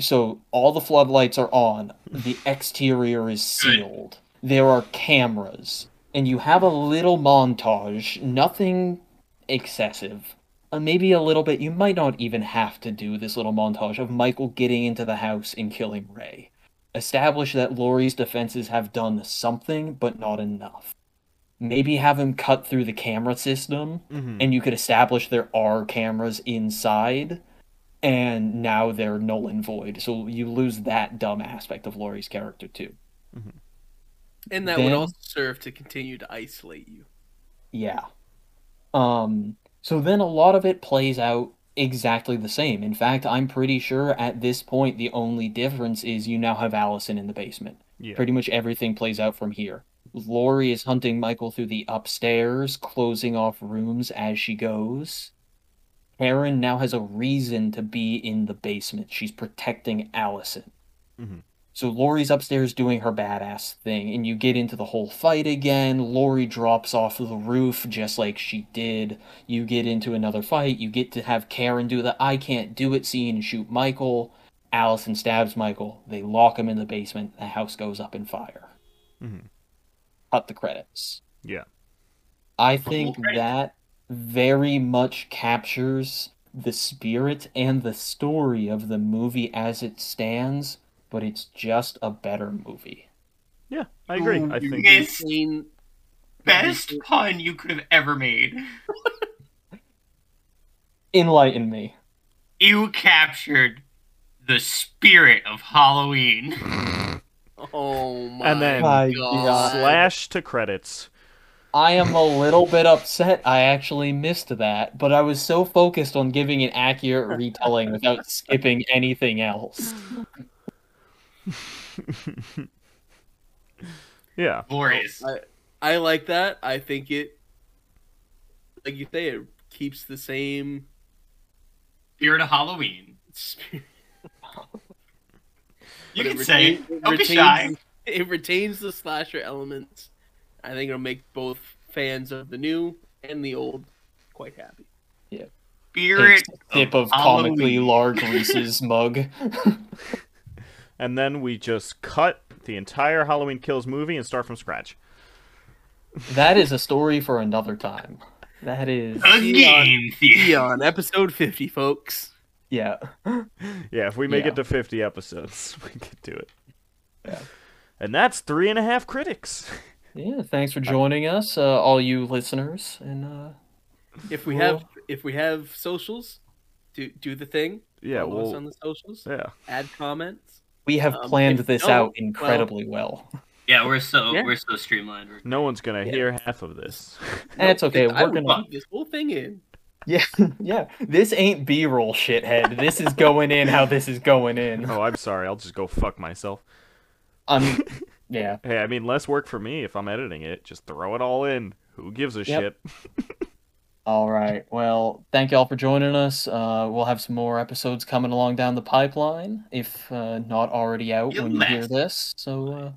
So all the floodlights are on. The exterior is sealed. There are cameras. And you have a little montage, nothing excessive. Uh, maybe a little bit. You might not even have to do this little montage of Michael getting into the house and killing Ray establish that Laurie's defenses have done something, but not enough. Maybe have him cut through the camera system,
Mhm.
and you could establish there are cameras inside, and now they're null and void. So you lose that dumb aspect of Laurie's character too.
And that
Then-
would also serve to continue to isolate you.
Yeah. Um so then a lot of it plays out exactly the same. In fact, I'm pretty sure at this point the only difference is you now have Allison in the basement.
Yeah.
Pretty much everything plays out from here. Laurie is hunting Michael through the upstairs, closing off rooms as she goes. Karen now has a reason to be in the basement. She's protecting Allison.
Mhm.
So Laurie's upstairs doing her badass thing, and you get into the whole fight again. Laurie drops off the roof just like she did. You get into another fight. You get to have Karen do the I can't do it scene and shoot Michael. Allison stabs Michael. They lock him in the basement. The house goes up in fire.
Mhm.
Cut the credits.
Yeah.
I think that very much captures the spirit and the story of the movie as it stands, but it's just a better movie.
Yeah, I agree.
Ooh,
I
you
think
guys-
Insane-
Best pun you could have ever made.
Enlighten me.
You captured the spirit of Halloween.
Oh my
And then-
My
god.
God.
slash to credits.
I am a little bit upset I actually missed that, but I was so focused on giving an accurate retelling without skipping anything else.
yeah.
Glorious.
I, I like that. I think it, like you say, it keeps the same
Spirit of Halloween.
spirit.
You can say
retain-
it. Don't be
retains-
shy.
It retains the slasher elements. I think it'll make both fans of the new and the old quite happy. Yeah.
Spirit
Tip
of
of comically large Reese's mug.
And then we just cut the entire Halloween Kills movie and start from scratch.
That is a story for another time. That is
A game theory.
Eon, episode 50, folks.
yeah.
Yeah, if we make
Yeah.
it to 50 episodes, we could do it.
Yeah.
And that's three and a half critics.
Yeah, thanks for joining us, uh, all you listeners, and uh,
If we
Cool.
have if we have socials, do do the thing.
Yeah,
Follow us
well,
on the socials.
yeah.
Add comments.
We have
Um,
planned this
no,
out incredibly well.
Yeah, we're so
Yeah.
we're so streamlined. We're-
No one's gonna
Yeah.
hear half of this.
That's okay.
I
We're
would
gonna
keep this whole thing in.
yeah yeah. This ain't B-roll shithead. This is going in how this is going in.
oh, I'm sorry. I'll just go fuck myself.
Um, yeah.
Hey, I mean, less work for me if I'm editing it. Just throw it all in. Who gives a
Yep.
shit?
All right. Well, thank y'all for joining us. Uh, we'll have some more episodes coming along down the pipeline, if uh, not already out
You
when you hear this. So, uh,